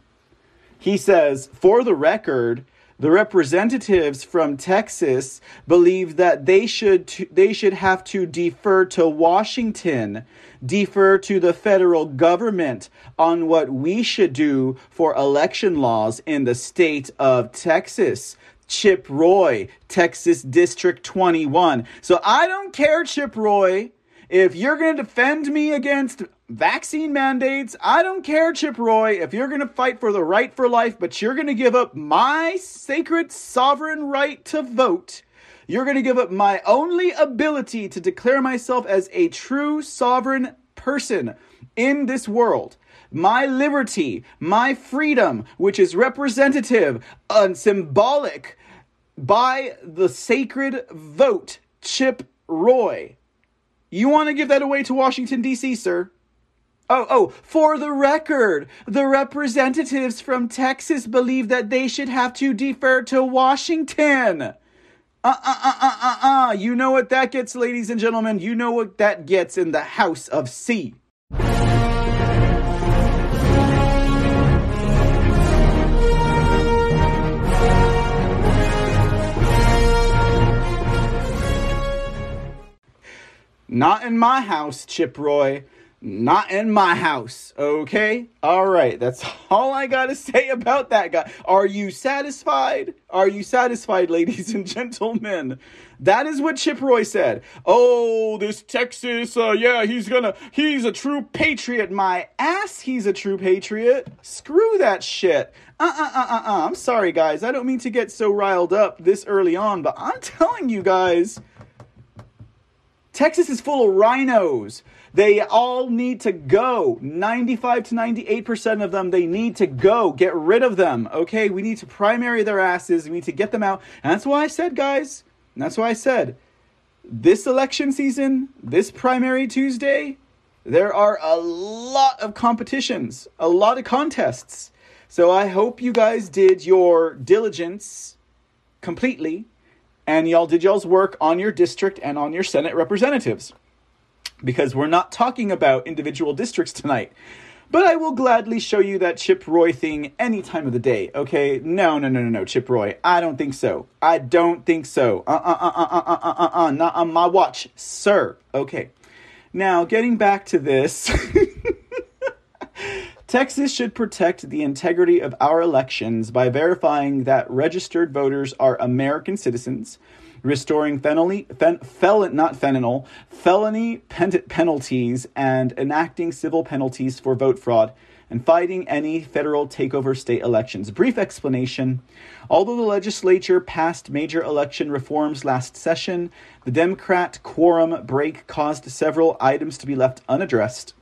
He says, for the record, the representatives from Texas believe that they should they should have to defer to Washington, defer to the federal government on what we should do for election laws in the state of Texas. Chip Roy, Texas District 21. So I don't care, Chip Roy, if you're going to defend me against vaccine mandates. I don't care, Chip Roy, if you're going to fight for the right for life, but you're going to give up my sacred sovereign right to vote. You're going to give up my only ability to declare myself as a true sovereign person in this world. My liberty, my freedom, which is representative and symbolic by the sacred vote, Chip Roy. You want to give that away to Washington, D.C., sir? Oh, oh, for the record, the representatives from Texas believe that they should have to defer to Washington. Uh, uh, uh, uh, uh, uh. You know what that gets, ladies and gentlemen. You know what that gets in the House of C. Not in my house, Chip Roy. Not in my house, okay? All right, that's <laughs> all I gotta say about that guy. Are you satisfied? Are you satisfied, <laughs> ladies and gentlemen? That is what Chip Roy said. Oh, this Texas, uh, yeah, he's gonna, he's a true patriot. My ass, he's a true patriot. Screw that shit. Uh uh uh uh uh. I'm sorry, guys. I don't mean to get so riled up this early on, but I'm telling you guys, Texas is full of RINOs. They all need to go. 95 to 98% of them, they need to go. Get rid of them, okay? We need to primary their asses. We need to get them out. And that's why I said, guys, that's why I said, this election season, this primary Tuesday, there are a lot of competitions, a lot of contests. So I hope you guys did your diligence completely and y'all did y'all's work on your district and on your Senate representatives because we're not talking about individual districts tonight. But I will gladly show you that Chip Roy thing any time of the day, okay? No, no, no, no, no, Chip Roy. I don't think so. I don't think so. Uh uh uh uh uh uh uh uh, not on my watch, sir. Okay. Now, getting back to this. <laughs> Texas should protect the integrity of our elections by verifying that registered voters are American citizens restoring felony, fen, felon, not fentanyl, felony pen, penalties and enacting civil penalties for vote fraud and fighting any federal takeover state elections. Brief explanation. Although the legislature passed major election reforms last session, the Democrat quorum break caused several items to be left unaddressed.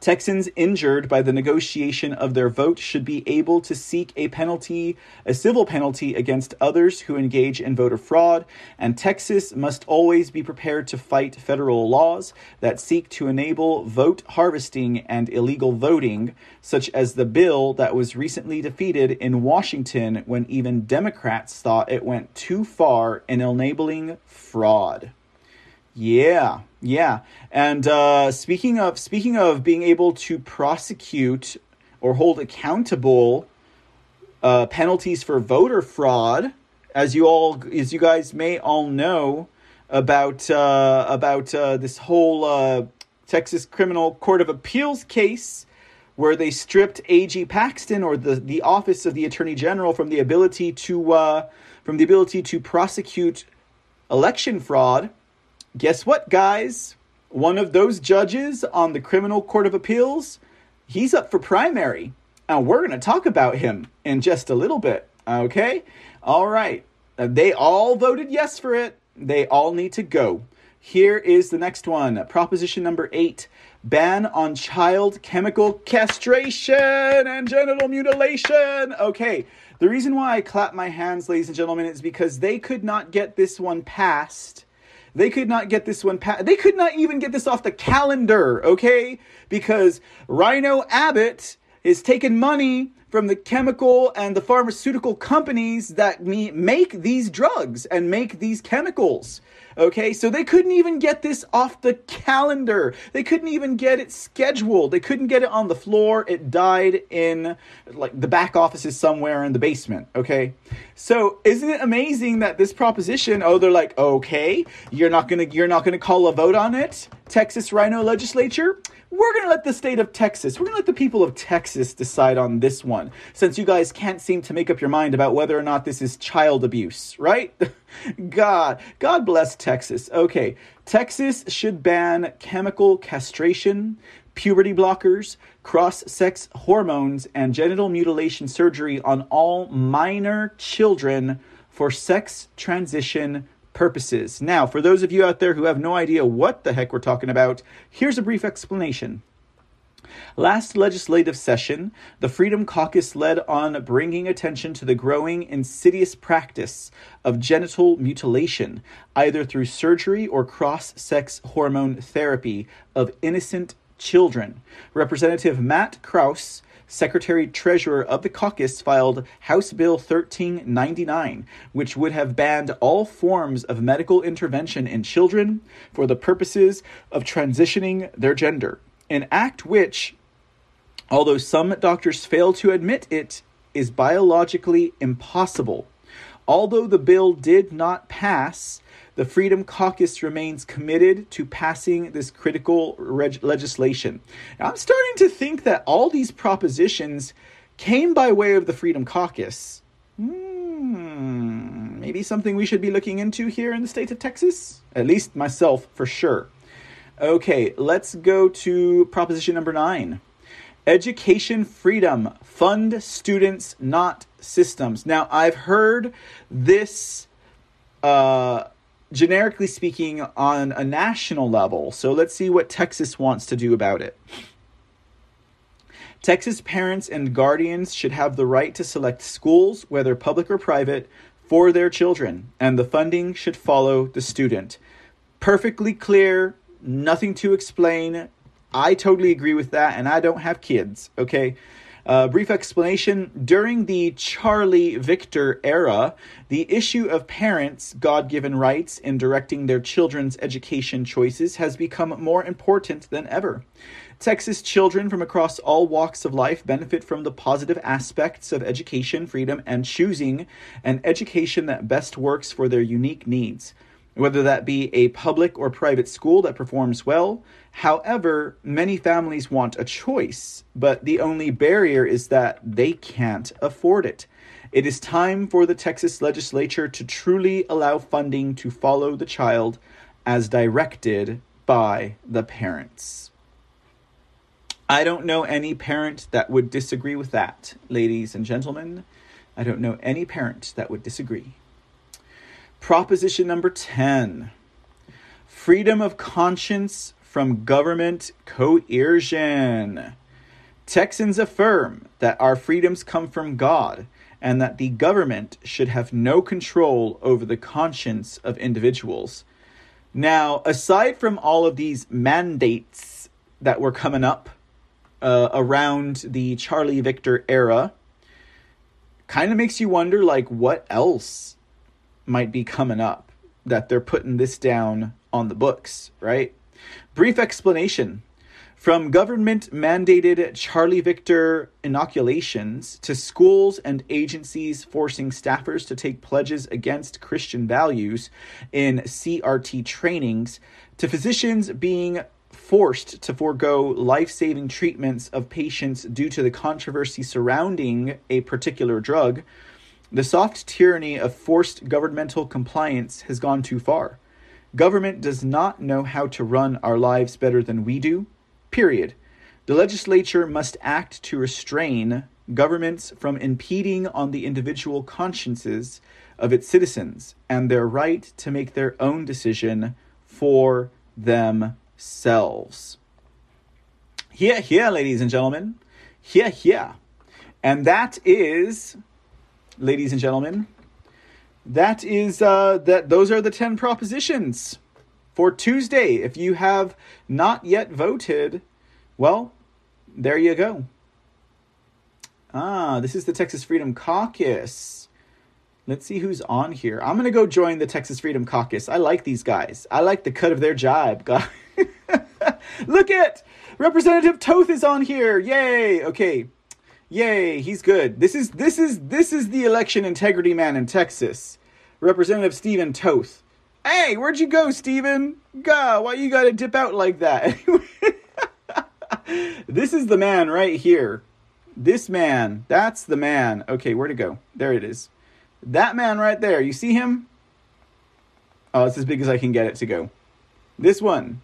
Texans injured by the negotiation of their vote should be able to seek a penalty, a civil penalty against others who engage in voter fraud, and Texas must always be prepared to fight federal laws that seek to enable vote harvesting and illegal voting, such as the bill that was recently defeated in Washington when even Democrats thought it went too far in enabling fraud. Yeah, yeah. And uh, speaking of speaking of being able to prosecute or hold accountable uh, penalties for voter fraud, as you all as you guys may all know about uh, about uh, this whole uh, Texas Criminal Court of Appeals case where they stripped AG Paxton or the, the office of the Attorney General from the ability to uh, from the ability to prosecute election fraud guess what, guys? One of those judges on the Criminal Court of Appeals, he's up for primary. And we're going to talk about him in just a little bit. Okay? All right. Uh, they all voted yes for it. They all need to go. Here is the next one Proposition number eight ban on child chemical castration and genital mutilation. Okay, the reason why I clap my hands, ladies and gentlemen, is because they could not get this one passed they could not get this one. They could not even get this off the calendar, okay? Because RINO Abbott is taking money from the chemical and the pharmaceutical companies that make these drugs and make these chemicals. Okay, so they couldn't even get this off the calendar. They couldn't even get it scheduled. They couldn't get it on the floor. It died in like the back offices somewhere in the basement. Okay, so isn't it amazing that this proposition? Oh, they're like, okay, you're not gonna you're not gonna call a vote on it, Texas RINO Legislature we're going to let the state of Texas, we're going to let the people of Texas decide on this one, since you guys can't seem to make up your mind about whether or not this is child abuse, right? <laughs> God, God bless Texas. Okay, Texas should ban chemical castration, puberty blockers, cross sex hormones, and genital mutilation surgery on all minor children for sex transition purposes. Now, for those of you out there who have no idea what the heck we're talking about, here's a brief explanation. Last legislative session, the Freedom Caucus led on bringing attention to the growing insidious practice of genital mutilation, either through surgery or cross sex hormone therapy of innocent children. Representative Matt Krause Secretary Treasurer of the caucus filed House Bill 1399, which would have banned all forms of medical intervention in children for the purposes of transitioning their gender. An act which, although some doctors fail to admit it, is biologically impossible. Although the bill did not pass, the Freedom Caucus remains committed to passing this critical reg- legislation. Now, I'm starting to think that all these propositions came by way of the Freedom Caucus. Hmm, maybe something we should be looking into here in the state of Texas? At least myself, for sure. Okay, let's go to proposition number nine. Education freedom. Fund students, not systems. Now, I've heard this, uh, generically speaking, on a national level. So let's see what Texas wants to do about it. Texas parents and guardians should have the right to select schools, whether public or private, for their children, and the funding should follow the student. Perfectly clear, nothing to explain. I totally agree with that, and I don't have kids, okay? Uh, brief explanation During the Charlie Victor era, the issue of parents' God given rights in directing their children's education choices has become more important than ever. Texas children from across all walks of life benefit from the positive aspects of education, freedom, and choosing an education that best works for their unique needs whether that be a public or private school that performs well. However, many families want a choice, but the only barrier is that they can't afford it. It is time for the Texas legislature to truly allow funding to follow the child as directed by the parents. I don't know any parent that would disagree with that, ladies and gentlemen. I don't know any parent that would disagree. Proposition number 10 freedom of conscience from government coercion. Texans affirm that our freedoms come from God and that the government should have no control over the conscience of individuals. Now, aside from all of these mandates that were coming up uh, around the Charlie Victor era, kind of makes you wonder like what else might be coming up that they're putting this down on the books, right? Brief explanation. From government mandated Charlie Victor inoculations to schools and agencies forcing staffers to take pledges against Christian values in CRT trainings to physicians being forced to forego life saving treatments of patients due to the controversy surrounding a particular drug, the soft tyranny of forced governmental compliance has gone too far. Government does not know how to run our lives better than we do, period. The legislature must act to restrain governments from impeding on the individual consciences of its citizens and their right to make their own decision for themselves. Hear, hear, ladies and gentlemen. Hear, hear. And that is ladies and gentlemen. That is uh, that. Those are the ten propositions for Tuesday. If you have not yet voted, well, there you go. Ah, this is the Texas Freedom Caucus. Let's see who's on here. I'm gonna go join the Texas Freedom Caucus. I like these guys. I like the cut of their jibe. <laughs> Look at Representative Toth is on here. Yay! Okay, Yay, he's good. This is this is this is the election integrity man in Texas. Representative Stephen Toth. Hey, where'd you go, Stephen? God, why you gotta dip out like that? <laughs> this is the man right here. This man, that's the man. Okay, where'd it go? There it is. That man right there. You see him? Oh, it's as big as I can get it to go. This one.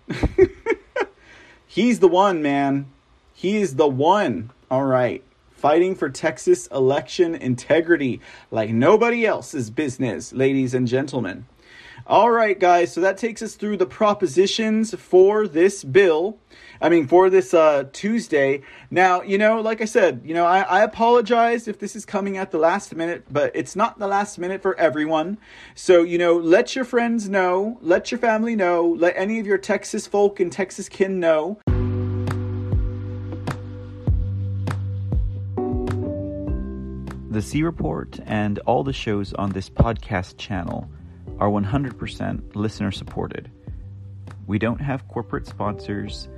<laughs> He's the one, man. He is the one. All right fighting for Texas election integrity like nobody else's business, ladies and gentlemen. All right, guys, so that takes us through the propositions for this bill. I mean, for this uh, Tuesday. Now, you know, like I said, you know, I, I apologize if this is coming at the last minute, but it's not the last minute for everyone. So, you know, let your friends know, let your family know, let any of your Texas folk and Texas kin know. The C Report and all the shows on this podcast channel are 100% listener supported. We don't have corporate sponsors,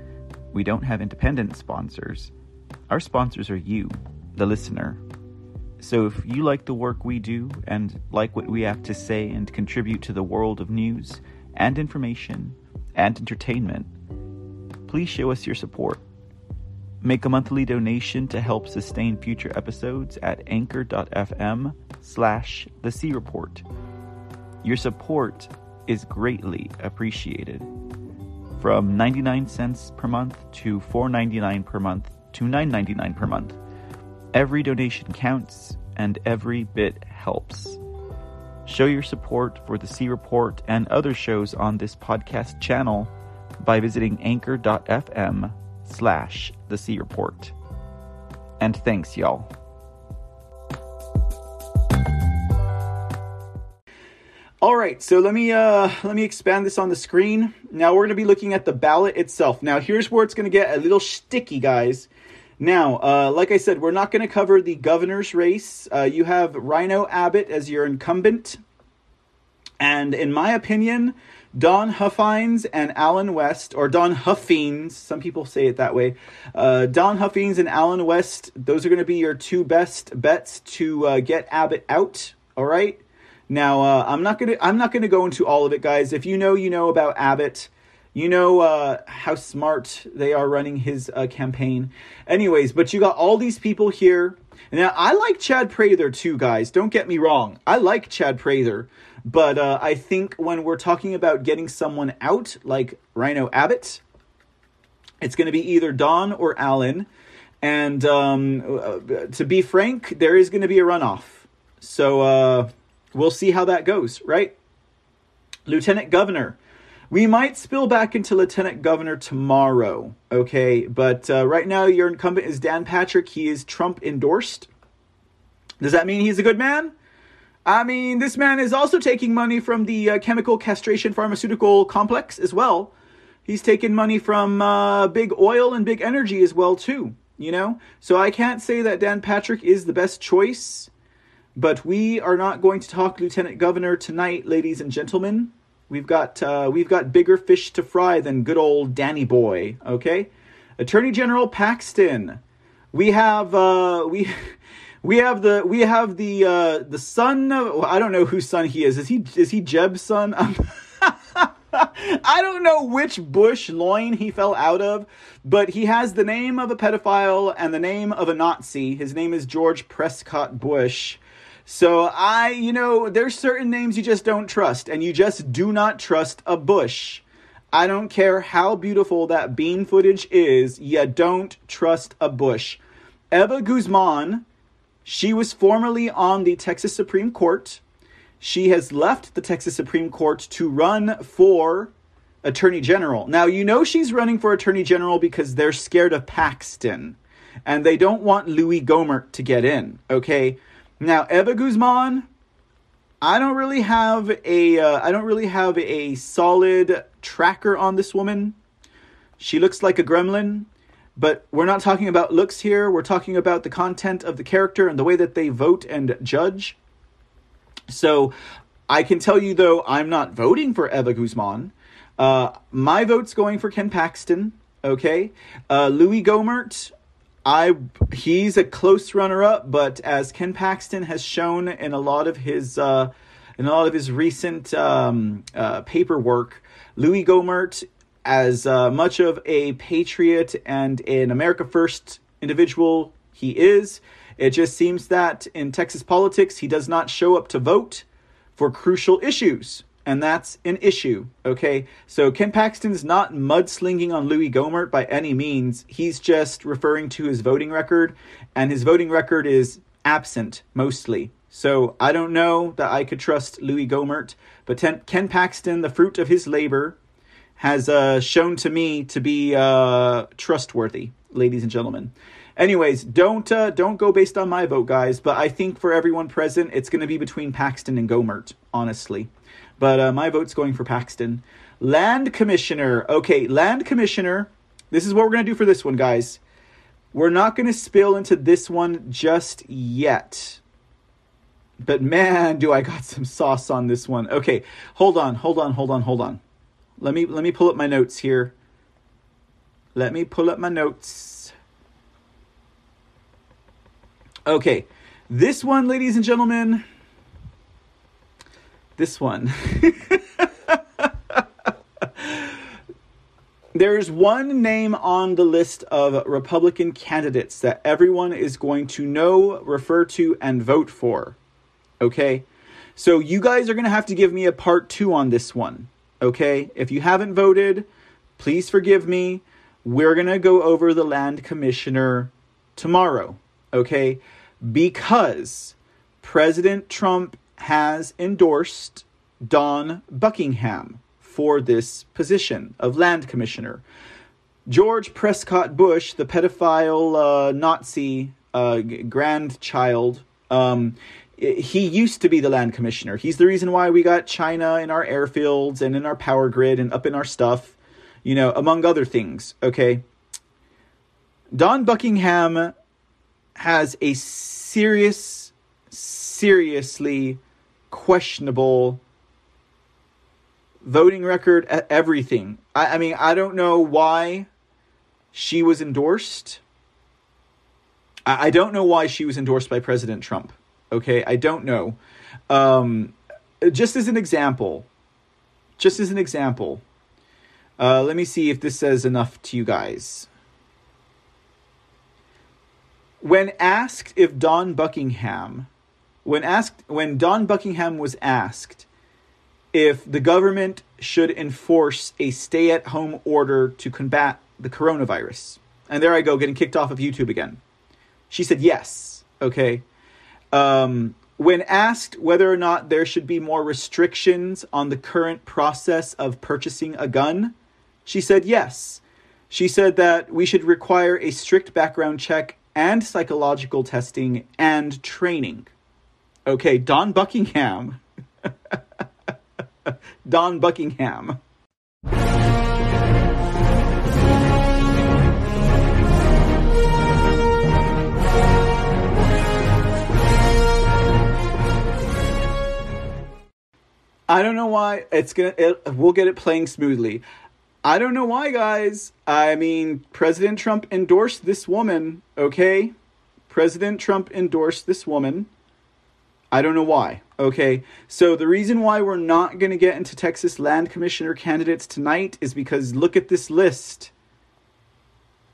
we don't have independent sponsors. Our sponsors are you, the listener. So if you like the work we do and like what we have to say and contribute to the world of news and information and entertainment, please show us your support. Make a monthly donation to help sustain future episodes at anchor.fm slash the C Report. Your support is greatly appreciated. From 99 cents per month to 4.99 per month to 9.99 per month. Every donation counts and every bit helps. Show your support for the C Report and other shows on this podcast channel by visiting anchor.fm slash the C Report. And thanks, y'all. All right, so let me uh, let me expand this on the screen. Now we're going to be looking at the ballot itself. Now here's where it's going to get a little sticky, guys. Now, uh, like I said, we're not going to cover the governor's race. Uh, you have RINO Abbott as your incumbent, and in my opinion, Don Huffines and Allen West, or Don Huffines, some people say it that way. Uh, Don Huffines and Allen West, those are going to be your two best bets to uh, get Abbott out. All right. Now, uh, I'm not gonna I'm not gonna go into all of it, guys. If you know, you know about Abbott. You know uh, how smart they are running his uh, campaign. Anyways, but you got all these people here. Now, I like Chad Prather too, guys. Don't get me wrong. I like Chad Prather. But uh, I think when we're talking about getting someone out, like RINO Abbott, it's going to be either Don or Allen. And um, uh, to be frank, there is going to be a runoff. So uh, we'll see how that goes, right? Lieutenant Governor. We might spill back into Lieutenant Governor tomorrow, okay? But uh, right now, your incumbent is Dan Patrick. He is Trump endorsed. Does that mean he's a good man? I mean, this man is also taking money from the uh, chemical castration pharmaceutical complex as well. He's taken money from uh, big oil and big energy as well too. You know, so I can't say that Dan Patrick is the best choice. But we are not going to talk Lieutenant Governor tonight, ladies and gentlemen. We've got uh, we've got bigger fish to fry than good old Danny Boy. Okay, Attorney General Paxton. We have uh, we <laughs> we have the we have the uh, the son. Of, I don't know whose son he is. Is he is he Jeb's son? <laughs> I don't know which Bush loin he fell out of, but he has the name of a pedophile and the name of a Nazi. His name is George Prescott Bush. So I, you know, there's certain names you just don't trust, and you just do not trust a Bush. I don't care how beautiful that bean footage is, you don't trust a Bush. Eva Guzman, she was formerly on the Texas Supreme Court. She has left the Texas Supreme Court to run for Attorney General. Now, you know she's running for Attorney General because they're scared of Paxton and they don't want Louis Gohmert to get in, okay? Now, Eva Guzman, I don't really have a uh, I don't really have a solid tracker on this woman. She looks like a gremlin, but we're not talking about looks here. We're talking about the content of the character and the way that they vote and judge. So, I can tell you though, I'm not voting for Eva Guzman. Uh, my vote's going for Ken Paxton. Okay, uh, Louis Gohmert. I he's a close runner up, but as Ken Paxton has shown in a lot of his uh, in a lot of his recent um, uh, paperwork, Louis Gohmert, as uh, much of a patriot and an America First individual he is, it just seems that in Texas politics he does not show up to vote for crucial issues and that's an issue. Okay, so Ken Paxton's not mudslinging on Louis Gohmert by any means. He's just referring to his voting record, and his voting record is absent mostly. So I don't know that I could trust Louis Gohmert, but Ken Paxton, the fruit of his labor, has uh, shown to me to be uh, trustworthy, ladies and gentlemen. Anyways, don't uh, don't go based on my vote, guys. But I think for everyone present, it's going to be between Paxton and Gohmert, honestly. But uh, my vote's going for Paxton. Land Commissioner. Okay, Land Commissioner. This is what we're going to do for this one, guys. We're not going to spill into this one just yet. But man, do I got some sauce on this one. Okay, hold on, hold on, hold on, hold on. Let me let me pull up my notes here. Let me pull up my notes. Okay. This one, ladies and gentlemen, this one. <laughs> There's one name on the list of Republican candidates that everyone is going to know, refer to, and vote for. Okay? So you guys are going to have to give me a part two on this one. Okay? If you haven't voted, please forgive me. We're going to go over the land commissioner tomorrow. Okay? Because President Trump has endorsed Dawn Buckingham for this position of land commissioner. George Prescott Bush, the pedophile uh, Nazi uh, grandchild, um, he used to be the land commissioner. He's the reason why we got China in our airfields and in our power grid and up in our stuff, you know, among other things. Okay. Dawn Buckingham has a serious, seriously questionable voting record, everything. I, I mean, I don't know why she was endorsed. I, I don't know why she was endorsed by President Trump. Okay, I don't know. Um, just as an example, just as an example, uh, let me see if this says enough to you guys. When asked if Dawn Buckingham, when asked when Dawn Buckingham was asked if the government should enforce a stay at home order to combat the coronavirus. And there I go, getting kicked off of YouTube again. She said yes. Okay. Um, when asked whether or not there should be more restrictions on the current process of purchasing a gun, she said yes. She said that we should require a strict background check and psychological testing and training. Okay, Dawn Buckingham. <laughs> Dawn Buckingham. I don't know why it's gonna. It, we'll get it playing smoothly. I don't know why, guys. I mean, President Trump endorsed this woman. Okay, President Trump endorsed this woman. I don't know why. Okay, so the reason why we're not going to get into Texas Land Commissioner candidates tonight is because look at this list.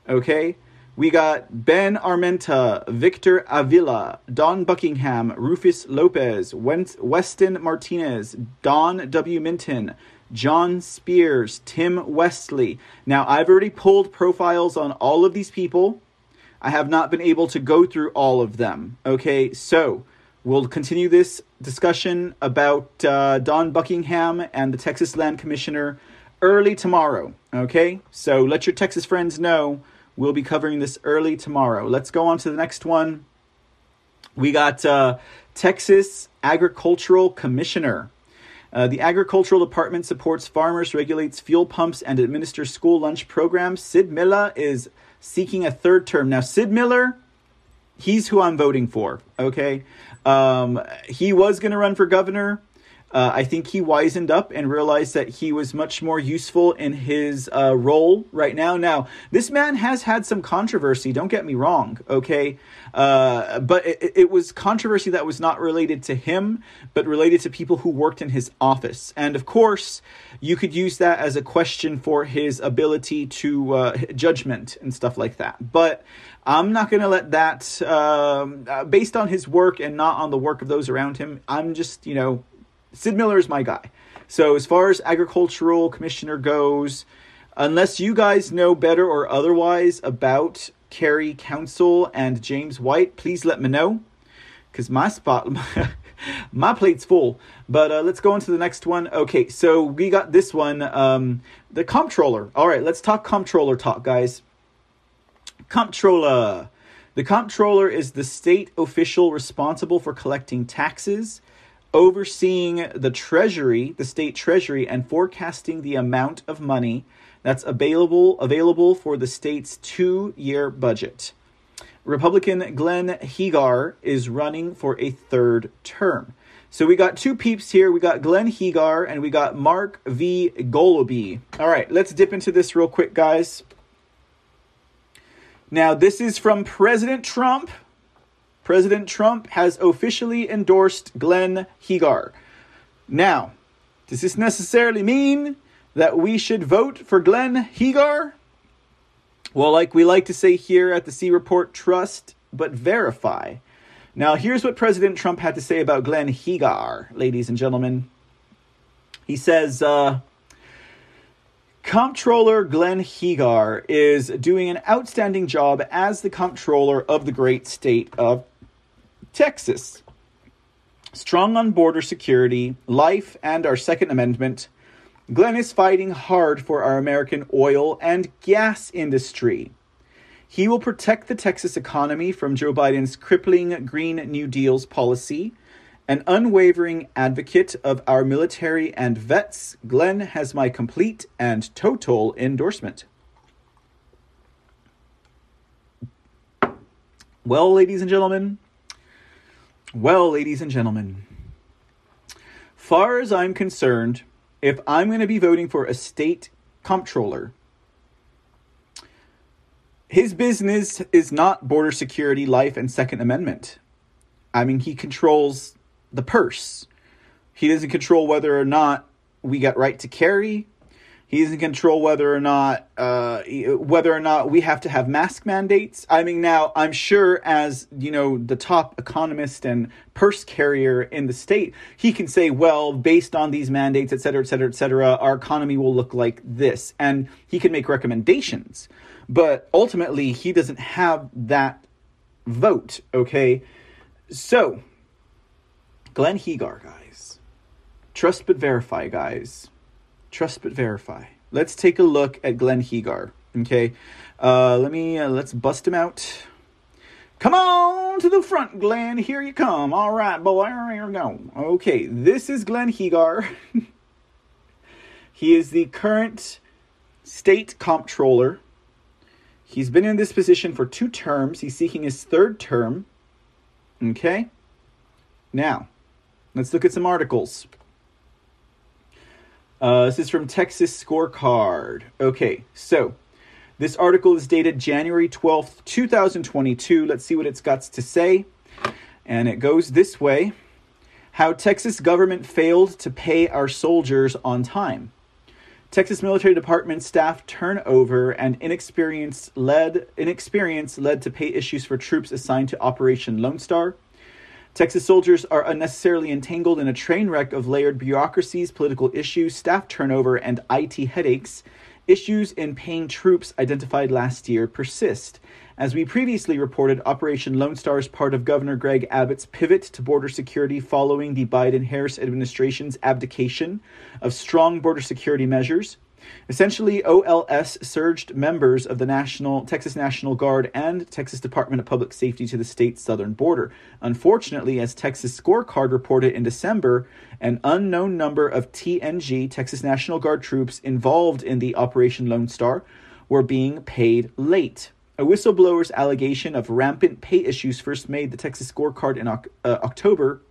Okay, we got Ben Armenta, Victor Avila, Dawn Buckingham, Rufus Lopez, Weston Martinez, Don W. Minton, Jon Spiers, Tim Westley. Now, I've already pulled profiles on all of these people. I have not been able to go through all of them. Okay, so We'll continue this discussion about uh, Dawn Buckingham and the Texas Land Commissioner early tomorrow. Okay? So let your Texas friends know we'll be covering this early tomorrow. Let's go on to the next one. We got uh, Texas Agricultural Commissioner. Uh, the Agricultural Department supports farmers, regulates fuel pumps, and administers school lunch programs. Sid Miller is seeking a third term. Now, Sid Miller, he's who I'm voting for. Okay. Um, he was going to run for governor. Uh, I think he wisened up and realized that he was much more useful in his uh, role right now. Now, this man has had some controversy, don't get me wrong, okay? Uh, but it, it, was controversy that was not related to him, but related to people who worked in his office. And of course, you could use that as a question for his ability to uh, judgment and stuff like that. But I'm not going to let that, um, uh, based on his work and not on the work of those around him, I'm just, you know, Sid Miller is my guy. So as far as agricultural commissioner goes, unless you guys know better or otherwise about Carey Counsil and James White, please let me know. Because my spot, <laughs> my plate's full. But uh, let's go on to the next one. Okay, so we got this one, um, the comptroller. All right, let's talk comptroller talk, guys. Comptroller. The comptroller is the state official responsible for collecting taxes, overseeing the treasury, the state treasury, and forecasting the amount of money that's available available for the state's two-year budget. Republican Glenn Hegar is running for a third term. So we got two peeps here. We got Glenn Hegar and we got Mark V. Goloby. All right, let's dip into this real quick, guys. Now, this is from President Trump. President Trump has officially endorsed Glenn Hegar. Now, does this necessarily mean that we should vote for Glenn Hegar? Well, like we like to say here at the C Report, trust but verify. Now, here's what President Trump had to say about Glenn Hegar, ladies and gentlemen. He says, uh, Comptroller Glenn Hegar is doing an outstanding job as the comptroller of the great state of Texas. Strong on border security, life, and our Second Amendment, Glenn is fighting hard for our American oil and gas industry. He will protect the Texas economy from Joe Biden's crippling Green New Deal's policy. An unwavering advocate of our military and vets, Glenn has my complete and total endorsement. Well, ladies and gentlemen, well, ladies and gentlemen, far as I'm concerned, if I'm going to be voting for a state comptroller, his business is not border security, life, and Second Amendment. I mean, he controls the purse. He doesn't control whether or not we got right to carry. He doesn't control whether or not uh, whether or not we have to have mask mandates. I mean, now I'm sure as you know the top economist and purse carrier in the state, he can say, well, based on these mandates, et cetera, et cetera, et cetera, our economy will look like this, and he can make recommendations. But ultimately, he doesn't have that vote. Okay, so Glenn Hegar, guys, trust but verify, guys Trust but verify. Let's take a look at Glenn Hegar. Okay, uh, let me uh, let's bust him out. Come on to the front, Glenn. Here you come. All right, boy. Here we go. Okay, this is Glenn Hegar. <laughs> he is the current state comptroller. He's been in this position for two terms. He's seeking his third term. Okay. Now, let's look at some articles. Uh, this is from Texas Scorecard. Okay, so this article is dated January 12th, 2022. Let's see what it's got to say. And it goes this way How Texas government failed to pay our soldiers on time. Texas military department staff turnover and inexperience led inexperience led to pay issues for troops assigned to Operation Lone Star. Texas soldiers are unnecessarily entangled in a train wreck of layered bureaucracies, political issues, staff turnover, and IT headaches. Issues in paying troops identified last year persist. As we previously reported, Operation Lone Star is part of Governor Greg Abbott's pivot to border security following the Biden Harris administration's abdication of strong border security measures. Essentially, OLS surged members of the National Texas National Guard and Texas Department of Public Safety to the state's southern border. Unfortunately, as Texas Scorecard reported in December, an unknown number of TNG Texas National Guard troops involved in the Operation Lone Star were being paid late. A whistleblower's allegation of rampant pay issues first made the Texas Scorecard in uh, October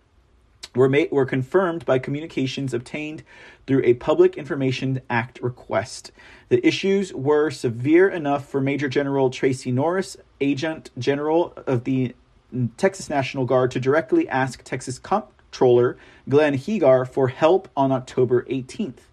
were made were confirmed by communications obtained through a Public Information Act request. The issues were severe enough for Major General Tracy Norris, Agent General of the Texas National Guard, to directly ask Texas Comptroller Glenn Hegar for help on October 18th.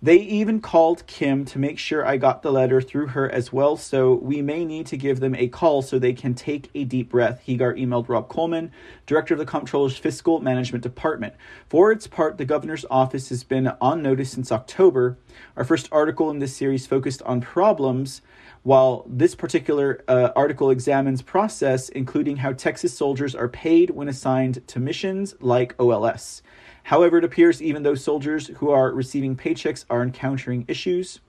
They even called Kim to make sure I got the letter through her as well, so we may need to give them a call so they can take a deep breath. Hegar emailed Rob Coleman, director of the Comptroller's Fiscal Management Department. For its part, the governor's office has been on notice since October. Our first article in this series focused on problems, while this particular uh, article examines process, including how Texas soldiers are paid when assigned to missions like OLS. However, it appears even those soldiers who are receiving paychecks are encountering issues.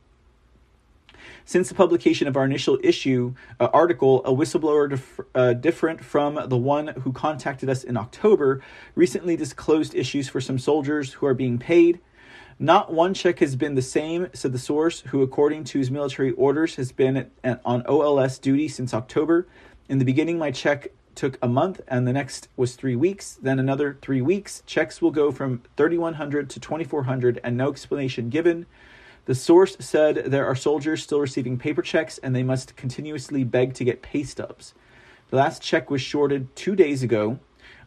Since the publication of our initial issue uh, article, a whistleblower dif- uh, different from the one who contacted us in October recently disclosed issues for some soldiers who are being paid. Not one check has been the same, said the source, who, according to his military orders, has been at, at, on OLS duty since October. In the beginning, my check took a month and the next was three weeks then another three weeks checks will go from 3100 to 2400 and no explanation given the source said there are soldiers still receiving paper checks and they must continuously beg to get pay stubs The last check was shorted two days ago.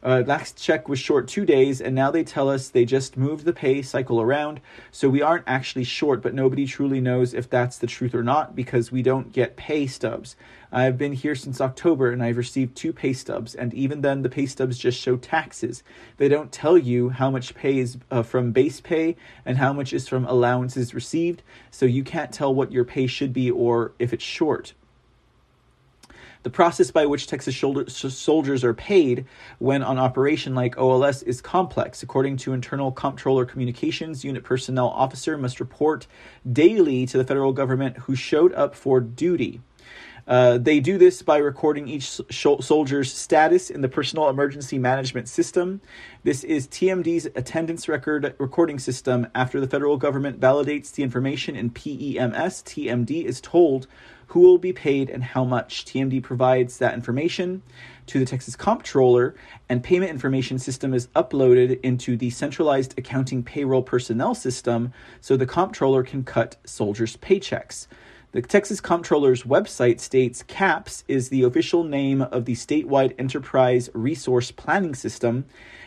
Uh, last check was short two days, and now they tell us they just moved the pay cycle around. So we aren't actually short, but nobody truly knows if that's the truth or not because we don't get pay stubs. I've been here since October and I've received two pay stubs, and even then, the pay stubs just show taxes. They don't tell you how much pay is uh, from base pay and how much is from allowances received, so you can't tell what your pay should be or if it's short. The process by which Texas soldiers are paid when on operation like OLS is complex. According to Internal Comptroller Communications, unit personnel officer must report daily to the federal government who showed up for duty. Uh, they do this by recording each soldier's status in the Personal Emergency Management System. This is TMD's attendance record recording system. After the federal government validates the information in PEMS, TMD is told who will be paid and how much. TMD provides that information to the Texas Comptroller, and payment information system is uploaded into the centralized accounting payroll personnel system so the Comptroller can cut soldiers' paychecks. The Texas Comptroller's website states CAPS is the official name of the statewide enterprise resource planning system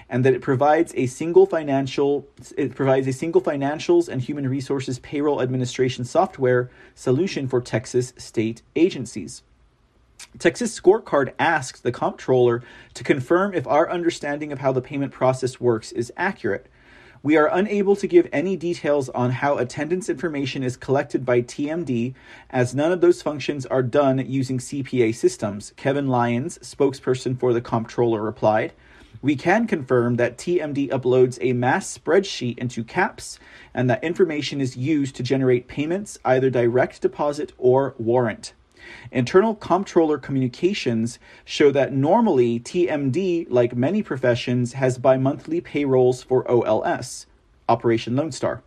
and that it provides a single financial it provides a single financials and human resources payroll administration software solution for Texas state agencies. Texas Scorecard asked the comptroller to confirm if our understanding of how the payment process works is accurate. We are unable to give any details on how attendance information is collected by TMD, as none of those functions are done using CPA systems, Kevin Lyons, spokesperson for the comptroller, replied. We can confirm that TMD uploads a mass spreadsheet into CAPS and that information is used to generate payments, either direct deposit or warrant. Internal comptroller communications show that normally TMD, like many professions, has bi monthly payrolls for OLS, Operation Lone Star,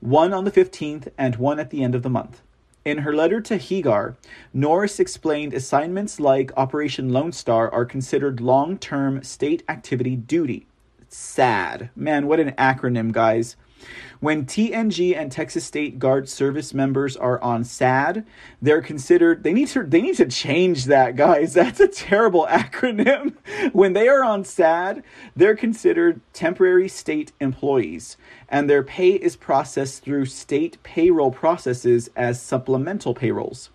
one on the 15th and one at the end of the month. In her letter to Hegar, Norris explained assignments like Operation Lone Star are considered long term state activity duty. Sad. Man, what an acronym, guys. When TNG and Texas State Guard service members are on SAD, they're considered they need to they need to change that, guys. <laughs> That's a terrible acronym. When they are on SAD, they're considered temporary state employees and their pay is processed through state payroll processes as supplemental payrolls.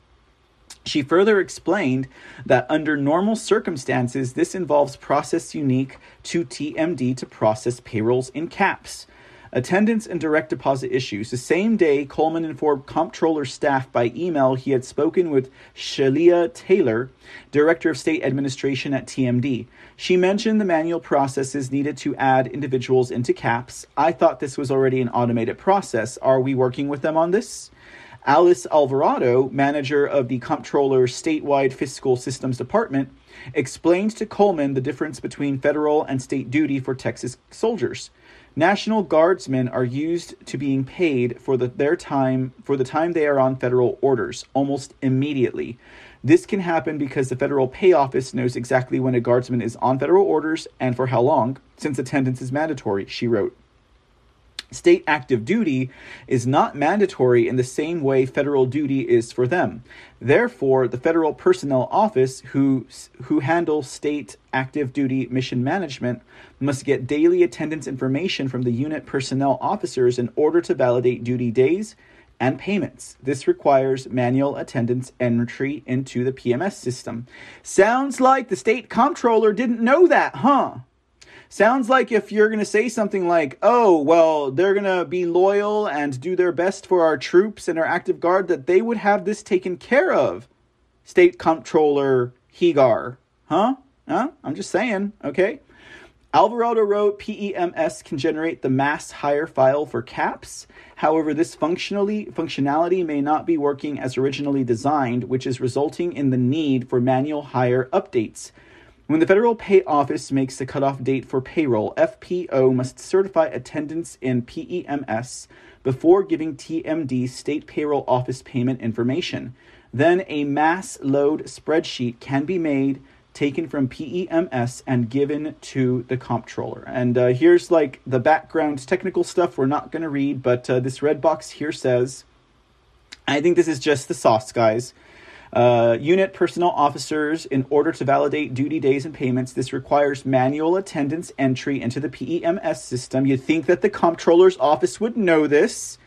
She further explained that under normal circumstances, this involves process unique to TMD to process payrolls in CAPS attendance and direct deposit issues. The same day, Coleman informed comptroller staff by email he had spoken with Shalia Taylor, Director of State Administration at TMD. She mentioned the manual processes needed to add individuals into CAPS. I thought this was already an automated process. Are we working with them on this? Alice Alvarado, manager of the Comptroller's statewide fiscal systems department, explained to Coleman the difference between federal and state duty for Texas soldiers. National Guardsmen are used to being paid for the, their time for the time they are on federal orders almost immediately. This can happen because the federal pay office knows exactly when a guardsman is on federal orders and for how long, since attendance is mandatory, she wrote. State active duty is not mandatory in the same way federal duty is for them. Therefore, the Federal Personnel Office, who, who handles state active duty mission management, must get daily attendance information from the unit personnel officers in order to validate duty days and payments. This requires manual attendance entry into the PEMS system. Sounds like the state comptroller didn't know that, huh? Sounds like if you're going to say something like, oh, well, they're going to be loyal and do their best for our troops and our active guard, that they would have this taken care of. State Comptroller Hegar. Huh? Huh? I'm just saying, okay? Alvarado wrote PEMS can generate the mass hire file for CAPS. However, this functionally functionality may not be working as originally designed, which is resulting in the need for manual hire updates. When the Federal Pay Office makes the cutoff date for payroll, FPO must certify attendance in PEMS before giving TMD state payroll office payment information. Then a mass load spreadsheet can be made, taken from PEMS, and given to the comptroller. And uh, here's like the background technical stuff we're not going to read, but uh, this red box here says, I think this is just the sauce, guys. Uh, unit personnel officers, in order to validate duty days and payments, this requires manual attendance entry into the PEMS system. You'd think that the comptroller's office would know this.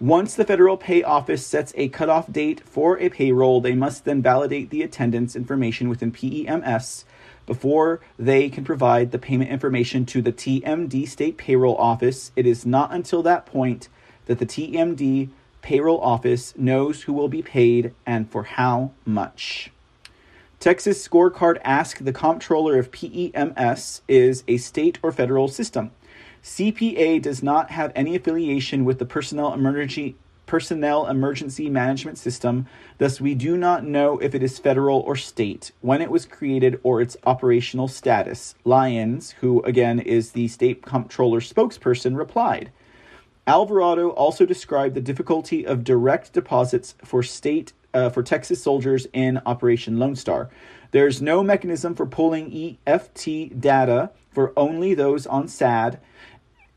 Once the federal pay office sets a cutoff date for a payroll, they must then validate the attendance information within PEMS before they can provide the payment information to the TMD state payroll office. It is not until that point that the TMD payroll office knows who will be paid and for how much. Texas Scorecard asked the comptroller if PEMS is a state or federal system. CPA does not have any affiliation with the personnel emergency personnel emergency management system, thus we do not know if it is federal or state, when it was created or its operational status. Lyons, who again is the state comptroller spokesperson, replied. Alvarado also described the difficulty of direct deposits for state uh, for Texas soldiers in Operation Lone Star. There's no mechanism for pulling EFT data for only those on SAD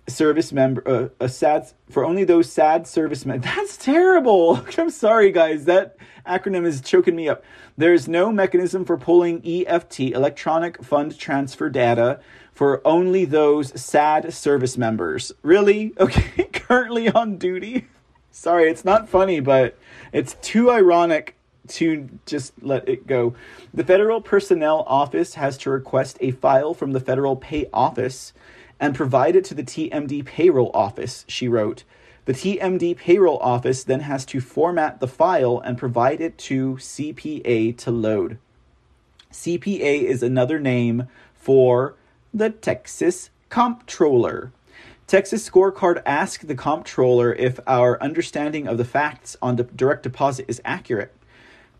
service member uh, a sad for only those sad service men <laughs> that's terrible <laughs> i'm sorry guys that acronym is choking me up there's no mechanism for pulling eft electronic fund transfer data for only those sad service members really okay <laughs> currently on duty sorry it's not funny but it's too ironic to just let it go the federal personnel office has to request a file from the federal pay office and provide it to the TMD payroll office, she wrote. The TMD payroll office then has to format the file and provide it to CPA to load. CPA is another name for the Texas Comptroller. Texas Scorecard asked the comptroller if our understanding of the facts on the direct deposit is accurate.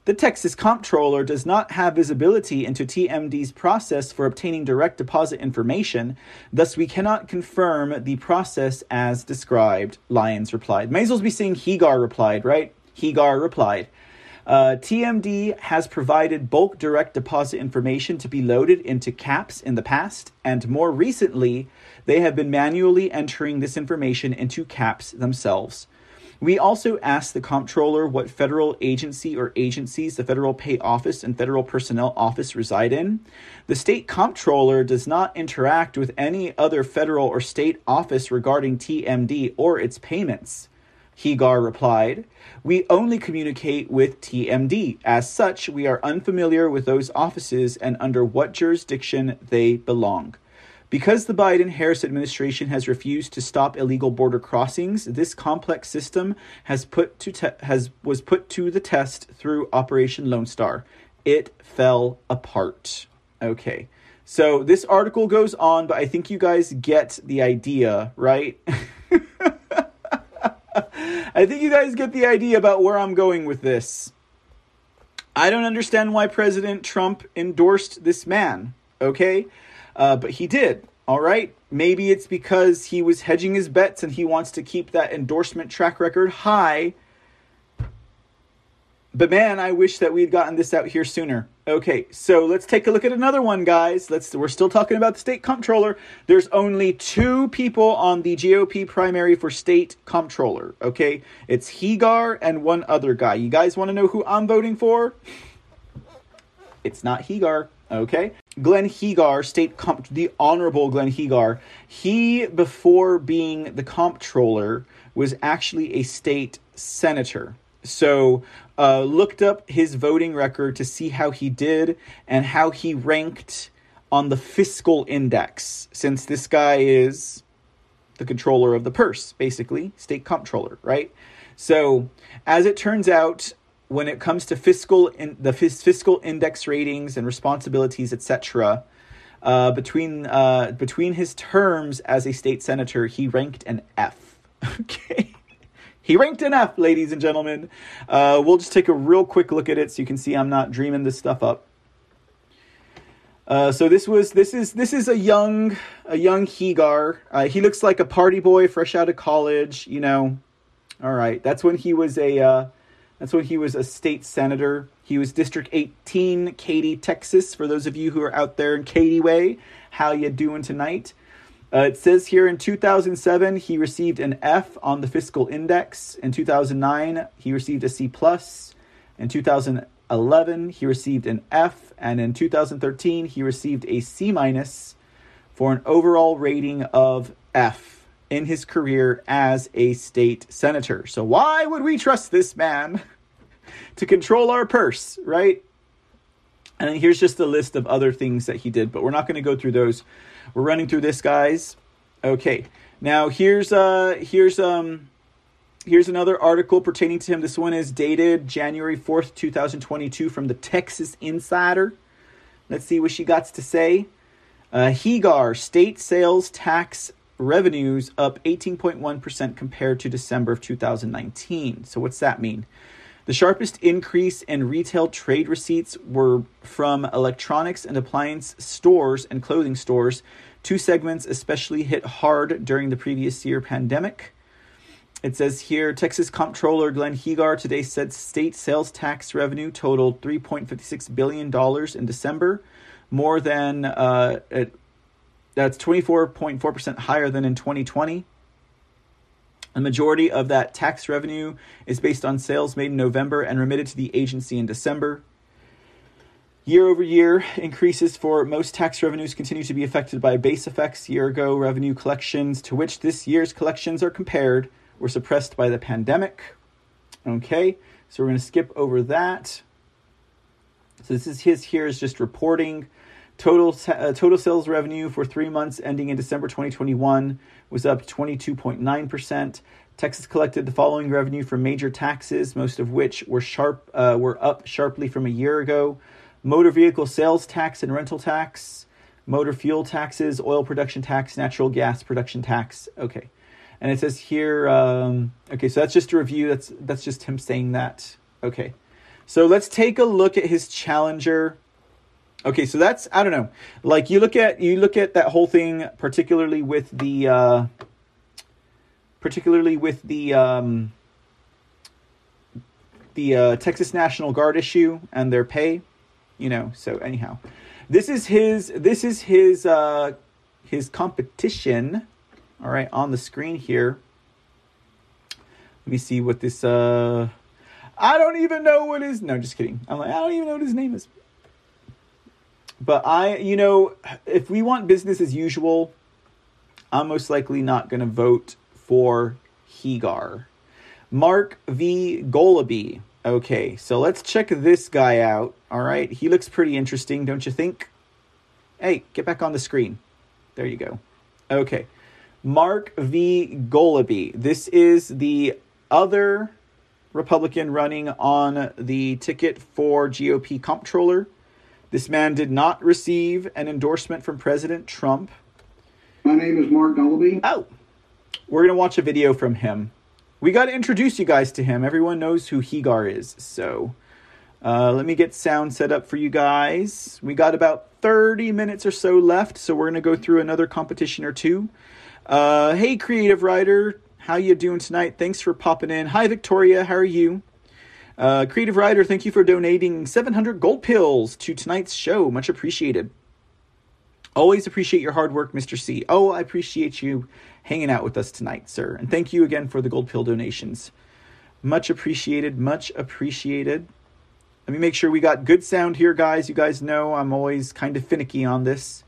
The Texas Comptroller does not have visibility into TMD's process for obtaining direct deposit information, thus, we cannot confirm the process as described, Lyons replied. May as well be saying Hegar replied, right? Hegar replied. Uh, TMD has provided bulk direct deposit information to be loaded into CAPS in the past, and more recently, they have been manually entering this information into CAPS themselves. We also asked the comptroller what federal agency or agencies the Federal Pay Office and Federal Personnel Office reside in. The state comptroller does not interact with any other federal or state office regarding TMD or its payments. Hegar replied, We only communicate with TMD. As such, we are unfamiliar with those offices and under what jurisdiction they belong. Because the Biden Harris administration has refused to stop illegal border crossings, this complex system has put to te- has was put to the test through Operation Lone Star. It fell apart. Okay. So this article goes on, but I think you guys get the idea, right? <laughs> <laughs> I think you guys get the idea about where I'm going with this. I don't understand why President Trump endorsed this man, okay? Uh, but he did. All right. Maybe it's because he was hedging his bets and he wants to keep that endorsement track record high. But man, I wish that we'd gotten this out here sooner. Okay, so let's take a look at another one, guys. Let's we're still talking about the state comptroller. There's only two people on the GOP primary for state comptroller. Okay, it's Hegar and one other guy. You guys want to know who I'm voting for? It's not Hegar. Okay. Glenn Hegar, state comp, the honorable Glenn Hegar, he, before being the comptroller, was actually a state senator. So, uh, looked up his voting record to see how he did and how he ranked on the fiscal index, since this guy is the controller of the purse, basically, state comptroller, right? So, as it turns out, when it comes to fiscal in the fiscal index ratings and responsibilities, etc. Uh, between uh, between his terms as a state senator, he ranked an F. <laughs> Okay, he ranked an F, ladies and gentlemen. Uh, we'll just take a real quick look at it so you can see I'm not dreaming this stuff up. Uh, so this was this is this is a young a young Hegar. Uh, he looks like a party boy fresh out of college. You know, all right. That's when he was a uh, that's when he was a state senator. He was District 18, Katy, Texas. For those of you who are out there in Katy Way, how you doing tonight? Uh, it says here in 2007 he received an F on the fiscal index. In 2009 he received a C plus. In 2011 2011, he received an F, and in 2013, he received a C minus for an overall rating of F in his career as a state senator. So, why would we trust this man <laughs> to control our purse, right? And here's just a list of other things that he did, but we're not going to go through those. We're running through this, guys. Okay. Now here's uh here's um here's another article pertaining to him. This one is dated January 4th, 2022 from the Texas Insider. Let's see what she got to say. Uh, Hegar state sales tax revenues up 18.1% compared to December of 2019. So what's that mean? The sharpest increase in retail trade receipts were from electronics and appliance stores and clothing stores, two segments especially hit hard during the previous year pandemic. It says here Texas Comptroller Glenn Hegar today said state sales tax revenue totaled $3.56 billion in December, more than uh, it, that's 24.4% higher than in 2020. A majority of that tax revenue is based on sales made in November and remitted to the agency in December. Year over year increases for most tax revenues continue to be affected by base effects. Year ago revenue collections to which this year's collections are compared were suppressed by the pandemic. Okay, so we're going to skip over that. So this is his here is just reporting Total uh, total sales revenue for three months ending in December 2021 was up 22.9%. Texas collected the following revenue from major taxes, most of which were sharp uh, were up sharply from a year ago: motor vehicle sales tax and rental tax, motor fuel taxes, oil production tax, natural gas production tax. Okay, and it says here. Um, okay, so that's just a review. That's that's just him saying that. Okay, so let's take a look at his challenger. Okay, so that's I don't know. Like you look at you look at that whole thing, particularly with the uh, particularly with the um, the uh, Texas National Guard issue and their pay. You know. So anyhow, this is his this is his uh, his competition. All right, on the screen here. Let me see what this. Uh, I don't even know what his. No, just kidding. I'm like I don't even know what his name is. But I, you know, if we want business as usual, I'm most likely not going to vote for Hegar. Mark V. Goloby. Okay, so let's check this guy out. All right, he looks pretty interesting, don't you think? Hey, get back on the screen. There you go. Okay, Mark V. Goloby. This is the other Republican running on the ticket for GOP comptroller. This man did not receive an endorsement from President Trump. My name is Mark Goloby. Oh, we're going to watch a video from him. We got to introduce you guys to him. Everyone knows who Hegar is. So uh, let me get sound set up for you guys. We got about 30 minutes or so left, so we're going to go through another competition or two. Uh, hey, creative writer, how you doing tonight? Thanks for popping in. Hi, Victoria, how are you? Uh, Creative Writer, thank you for donating 700 gold pills to tonight's show. Much appreciated. Always appreciate your hard work, Mr. C. Oh, I appreciate you hanging out with us tonight, sir. And thank you again for the gold pill donations. Much appreciated. Much appreciated. Let me make sure we got good sound here, guys. You guys know I'm always kind of finicky on this.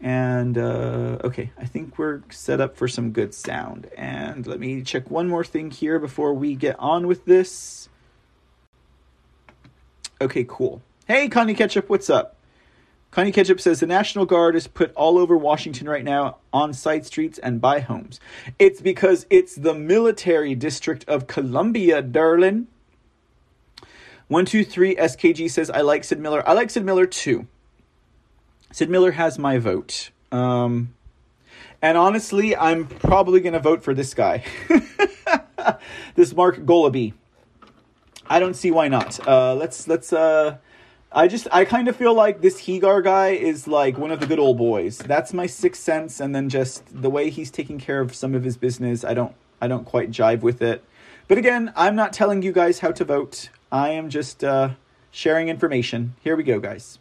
And uh, okay, I think we're set up for some good sound. And let me check one more thing here before we get on with this. Okay, cool. Hey, Connie Ketchup, what's up? Connie Ketchup says the National Guard is put all over Washington right now on side streets and by homes. It's because it's the military district of Columbia, darling. 123 SKG says, I like Sid Miller. I like Sid Miller too. Sid Miller has my vote. Um, and honestly, I'm probably going to vote for this guy. <laughs> this Mark Goloby. I don't see why not. Uh, let's let's. Uh, I just I kind of feel like this Hegar guy is like one of the good old boys. That's my sixth sense, and then just the way he's taking care of some of his business, I don't I don't quite jive with it. But again, I'm not telling you guys how to vote. I am just uh, sharing information. Here we go, guys.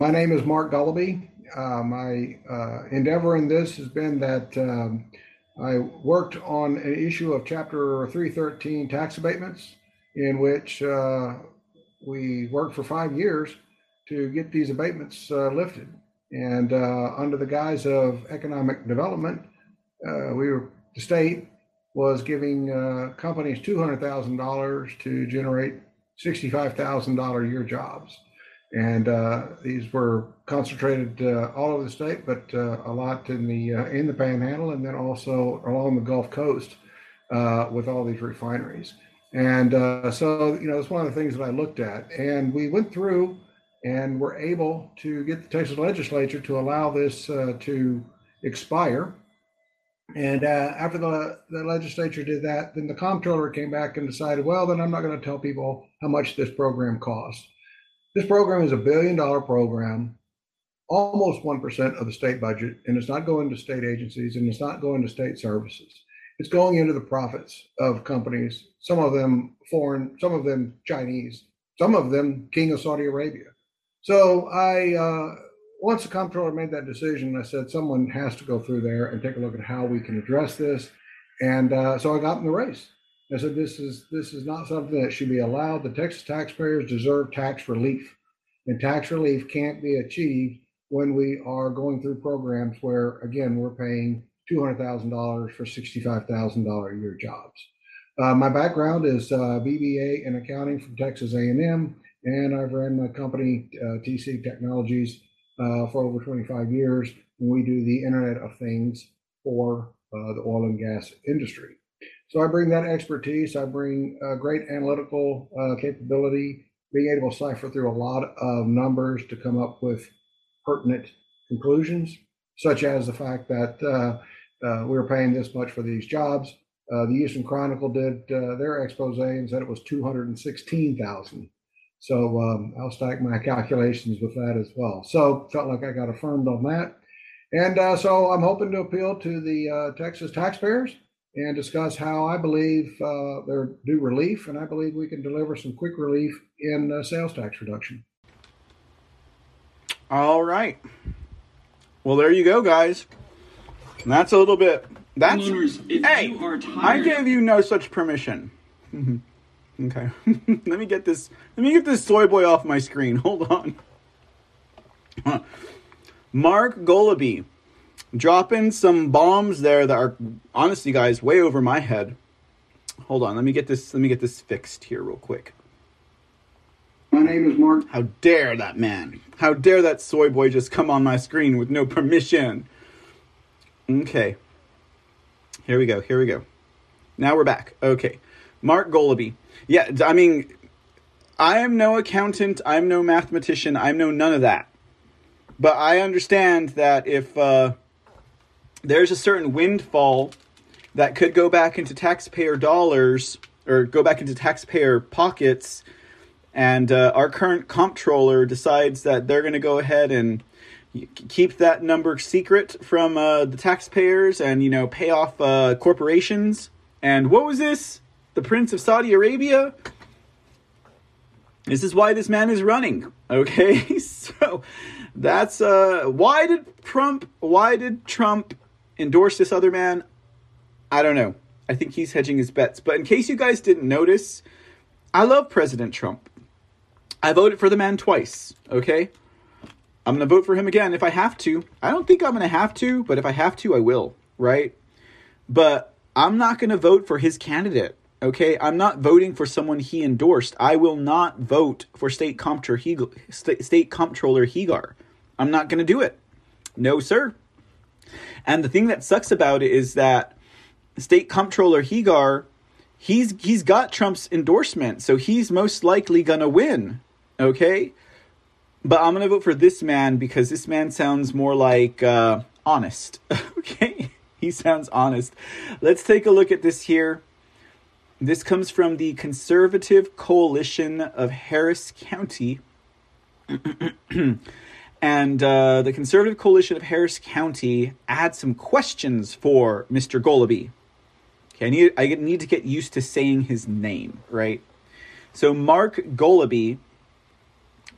My name is Mark Goloby. Uh, my uh, endeavor in this has been that um, I worked on an issue of Chapter 313 tax abatements in which uh, we worked for five years to get these abatements uh, lifted. And uh, under the guise of economic development, uh, we were the state was giving uh, companies $200,000 to generate $65,000 year jobs. And uh, these were concentrated all over the state, but a lot in the in the Panhandle, and then also along the Gulf Coast with all these refineries. And so, you know, it's one of the things that I looked at, and we went through and were able to get the Texas legislature to allow this to expire and uh, after the, the legislature did that, then the comptroller came back and decided, well, then I'm not going to tell people how much this program costs. This program is a billion dollar program, almost 1% of the state budget, and it's not going to state agencies and it's not going to state services. It's going into the profits of companies, some of them foreign, some of them Chinese, some of them King of Saudi Arabia. So I, uh, once the comptroller made that decision, I said someone has to go through there and take a look at how we can address this. And uh, so I got in the race. I said this is this is not something that should be allowed. The Texas taxpayers deserve tax relief, and tax relief can't be achieved when we are going through programs where again we're paying two hundred thousand dollars for sixty five thousand dollar a year jobs. Uh, my background is uh, BBA in accounting from Texas A&M, and I've ran my company uh, TC Technologies uh, for over 25 years. And we do the Internet of Things for uh, the oil and gas industry. So I bring that expertise. I bring uh, great analytical capability, being able to cipher through a lot of numbers to come up with pertinent conclusions, such as the fact that uh, uh, we were paying this much for these jobs. the Houston Chronicle did their expose and said it was 216,000 so um, I'll stack my calculations with that as well. So felt like I got affirmed on that. And uh, so I'm hoping to appeal to the uh, Texas taxpayers and discuss how I believe uh, they're due relief, and I believe we can deliver some quick relief in uh, sales tax reduction. All right. Well, there you go, guys. And that's a little bit. That's hey. I gave you no such permission. <laughs> Okay. <laughs> let me get this let me get this soy boy off my screen. <laughs> Hold on. Mark Goloby dropping some bombs there that are honestly guys way over my head. Hold on, let me get this let me get this fixed here real quick. My name is Mark. How dare that man? How dare that soy boy just come on my screen with no permission? Okay. Here we go. Here we go. Now we're back. Okay. Mark Goloby. Yeah, I mean, I am no accountant. I'm no mathematician. I'm no none of that. But I understand that if uh, there's a certain windfall that could go back into taxpayer dollars or go back into taxpayer pockets, and uh, our current comptroller decides that they're going to go ahead and keep that number secret from uh, the taxpayers and you know pay off uh, corporations. And what was this? the Prince of Saudi Arabia. This is why this man is running. <laughs> Okay, so that's uh, why did Trump? Why did Trump endorse this other man? I don't know. I think he's hedging his bets. But in case you guys didn't notice, I love President Trump. I voted for the man twice. Okay, I'm gonna vote for him again if I have to. I don't think I'm gonna have to, but if I have to, I will. Right? But I'm not gonna vote for his candidate. Okay, I'm not voting for someone he endorsed. I will not vote for state comptroller Hegar. State comptroller Hegar. I'm not going to do it. No, sir. And the thing that sucks about it is that state comptroller Hegar, he's he's got Trump's endorsement, so he's most likely going to win. Okay, but I'm to vote for this man because this man sounds more like uh, honest. <laughs> okay, he sounds honest. Let's take a look at this here. This comes from the Conservative Coalition of Harris County. <clears throat> and uh, the Conservative Coalition of Harris County had some questions for Mr. Goloby. Okay, I need, I need to get used to saying his name, right? So Mark Goloby,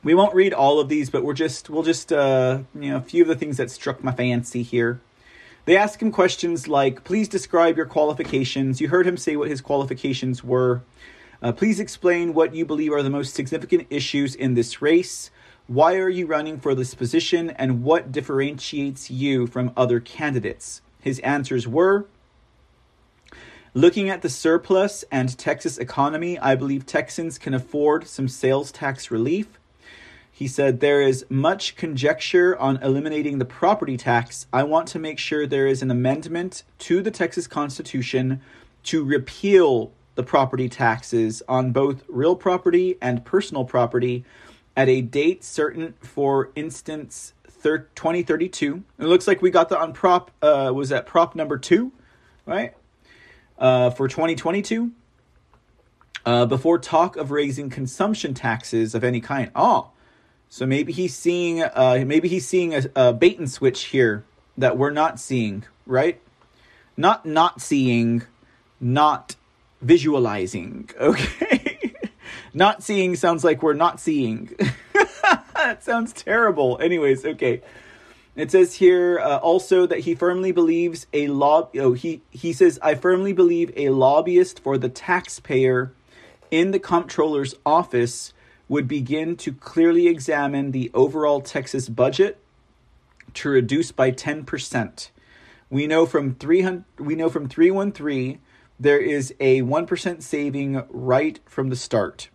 we won't read all of these, but we're just we'll just uh, you know a few of the things that struck my fancy here. They ask him questions like, please describe your qualifications. You heard him say what his qualifications were. Uh, please explain what you believe are the most significant issues in this race. Why are you running for this position, and what differentiates you from other candidates? His answers were Looking at the surplus and Texas economy, I believe Texans can afford some sales tax relief. He said, There is much conjecture on eliminating the property tax. I want to make sure there is an amendment to the Texas Constitution to repeal the property taxes on both real property and personal property at a date certain, for instance, 2032. It looks like we got that on prop, uh, was that prop number two, right? uh, for 2022 uh, before talk of raising consumption taxes of any kind. Oh, so maybe he's seeing uh, maybe he's seeing a, a bait and switch here that we're not seeing, right? Not not seeing, not visualizing. <laughs> Okay, not seeing sounds like we're not seeing. <laughs> that sounds terrible. Anyways, okay. It says here uh, also that he firmly believes a law. Oh, he he says I firmly believe a lobbyist for the taxpayer in the comptroller's office would begin to clearly examine the overall Texas budget to reduce by ten percent. We know from three hundred. We know from three one three there is a one percent saving right from the start.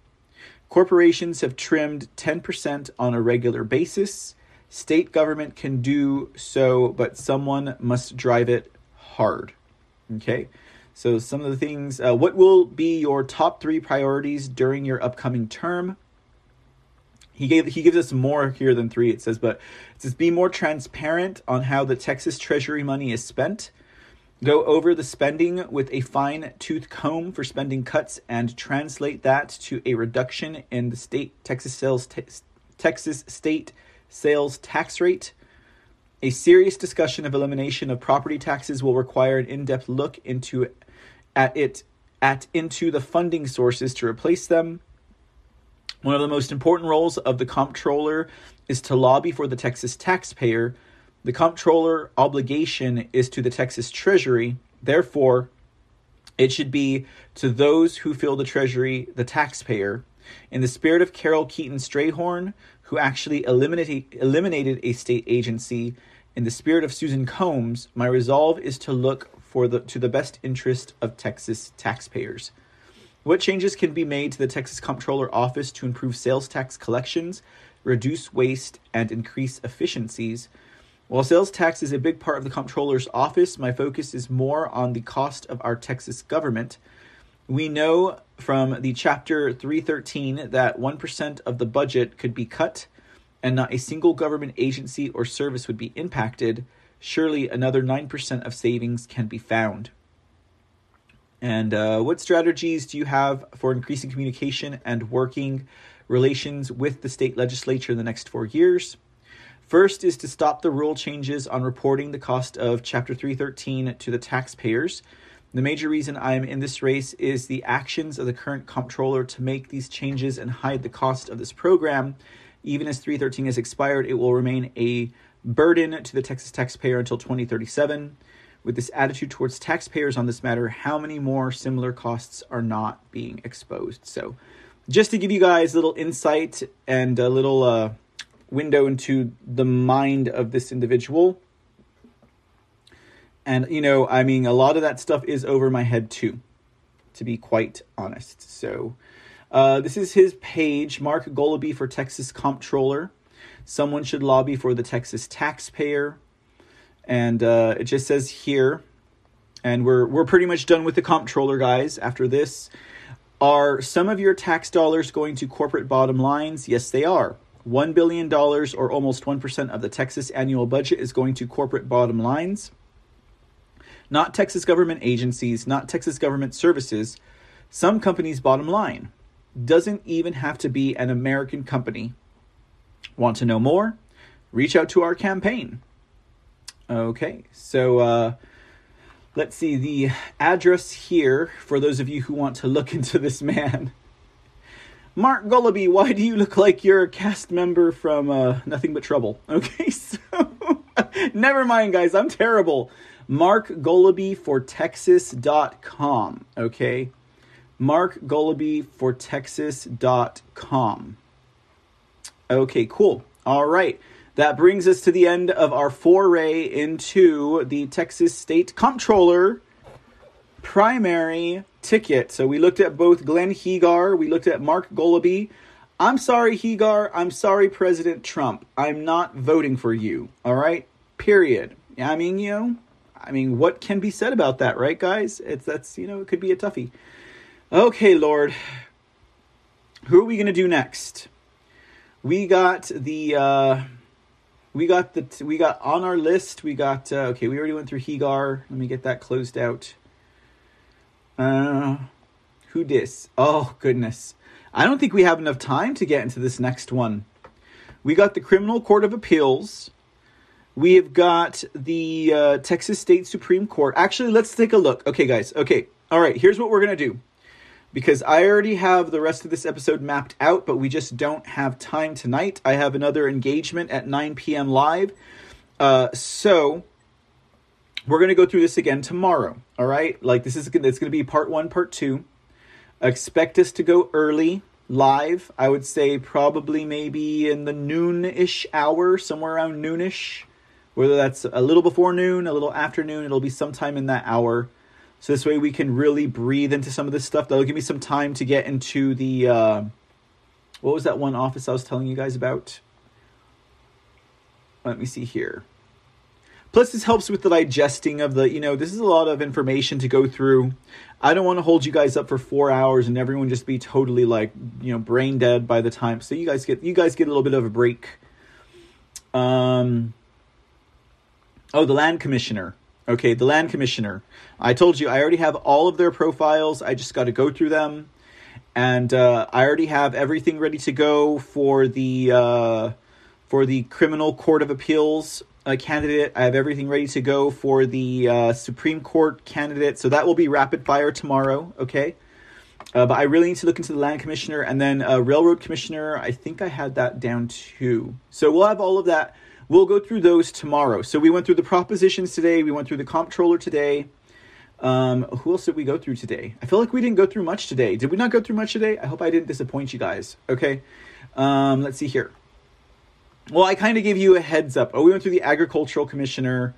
Corporations have trimmed ten percent on a regular basis State government can do so, but someone must drive it hard. Okay. So, some of the things, uh, what will be your top three priorities during your upcoming term? He gave he gives us more here than three. It says, but it says be more transparent on how the Texas Treasury money is spent. Go over the spending with a fine tooth comb for spending cuts and translate that to a reduction in the state Texas sales te- Texas state sales tax rate. A serious discussion of elimination of property taxes will require an in-depth look into at it at into the funding sources to replace them. One of the most important roles of the comptroller is to lobby for the Texas taxpayer. The comptroller obligation is to the Texas Treasury. Therefore, it should be to those who fill the Treasury, the taxpayer. In the spirit of Carole Keeton Strayhorn, who actually eliminated, eliminated a state agency. In the spirit of Susan Combs, my resolve is to look for the to the best interest of Texas taxpayers. What changes can be made to the Texas Comptroller Office to improve sales tax collections, reduce waste, and increase efficiencies? While sales tax is a big part of the Comptroller's office, my focus is more on the cost of our Texas government. We know from the chapter 313 that 1% of the budget could be cut and not a single government agency or service would be impacted. Surely another 9% of savings can be found. And uh, what strategies do you have for increasing communication and working relations with the state legislature in the next four years? First is to stop the rule changes on reporting the cost of Chapter 313 to the taxpayers. The major reason I am in this race is the actions of the current comptroller to make these changes and hide the cost of this program. Even as 313 has expired, it will remain a burden to the Texas taxpayer until 2037. With this attitude towards taxpayers on this matter, how many more similar costs are not being exposed? So, just to give you guys a little insight and a little uh, window into the mind of this individual, and, you know, I mean, a lot of that stuff is over my head too, to be quite honest. So, uh, this is his page, Mark Goloby for Texas Comptroller. Someone should lobby for the Texas taxpayer. And uh, it just says here, and we're, we're pretty much done with the comptroller, guys, after this. Are some of your tax dollars going to corporate bottom lines? Yes, they are. $1 billion, or almost 1% of the Texas annual budget, is going to corporate bottom lines not Texas government agencies, not Texas government services, some companies' bottom line. Doesn't even have to be an American company. Want to know more? Reach out to our campaign. Okay, so uh, let's see the address here for those of you who want to look <laughs> into this man. Mark Goloby, why do you look like you're a cast member from uh, Nothing But Trouble? <laughs> Okay, so <laughs> never mind, guys, I'm terrible. Mark Goloby for Texas.com. Okay. Mark Goloby for Texas.com. Okay, cool. All right. That brings us to the end of our foray into the Texas State Comptroller primary ticket. So we looked at both Glenn Hegar, we looked at Mark Goloby. I'm sorry, Hegar. I'm sorry, President Trump. I'm not voting for you. All right? Period. I mean, you know, I mean, what can be said about that, right, guys? It's that's, you know, it could be a toughie. Okay, Lord. Who are we going to do next? We got the uh we got the we got on our list. We got uh, okay. We already went through Hegar. Let me get that closed out. Uh, who dis? Oh goodness, I don't think we have enough time to get into this next one. We got the Criminal Court of Appeals. We have got the uh, Texas State Supreme Court. Actually, let's take a look. Okay, guys. Okay, all right. Here's what we're gonna do because I already have the rest of this episode mapped out, but we just don't have time tonight. I have another engagement at 9 p.m. live. Uh, so we're going to go through this again tomorrow. All right. Like this is it's going to be part one, part two. Expect us to go early live. I would say probably maybe in the noon-ish hour, somewhere around noonish. Whether that's a little before noon, a little afternoon, it'll be sometime in that hour. So this way we can really breathe into some of this stuff. That'll give me some time to get into the uh, what was that one office I was telling you guys about? Let me see here. Plus, this helps with the digesting of the, you know, this is a lot of information to go through. I don't want to hold you guys up for four hours and everyone just be totally like, you know, brain dead by the time. So you guys get, you guys get a little bit of a break. Um. Oh, the land commissioner. Okay, the land commissioner. I told you I already have all of their profiles. I just got to go through them, and uh, I already have everything ready to go for the uh, for the criminal court of appeals uh, candidate. I have everything ready to go for the uh, Supreme Court candidate. So that will be rapid fire tomorrow. Okay. Uh, but I really need to look into the land commissioner and then uh, railroad commissioner. I think I had that down too. So we'll have all of that We'll go through those tomorrow. So we went through the propositions today. We went through the comptroller today. Um, who else did we go through today? I feel like we didn't go through much today. Did we not go through much today? I hope I didn't disappoint you guys. Okay. Um, let's see here. Well, I kind of gave you a heads up. Oh, we went through the agricultural commissioner.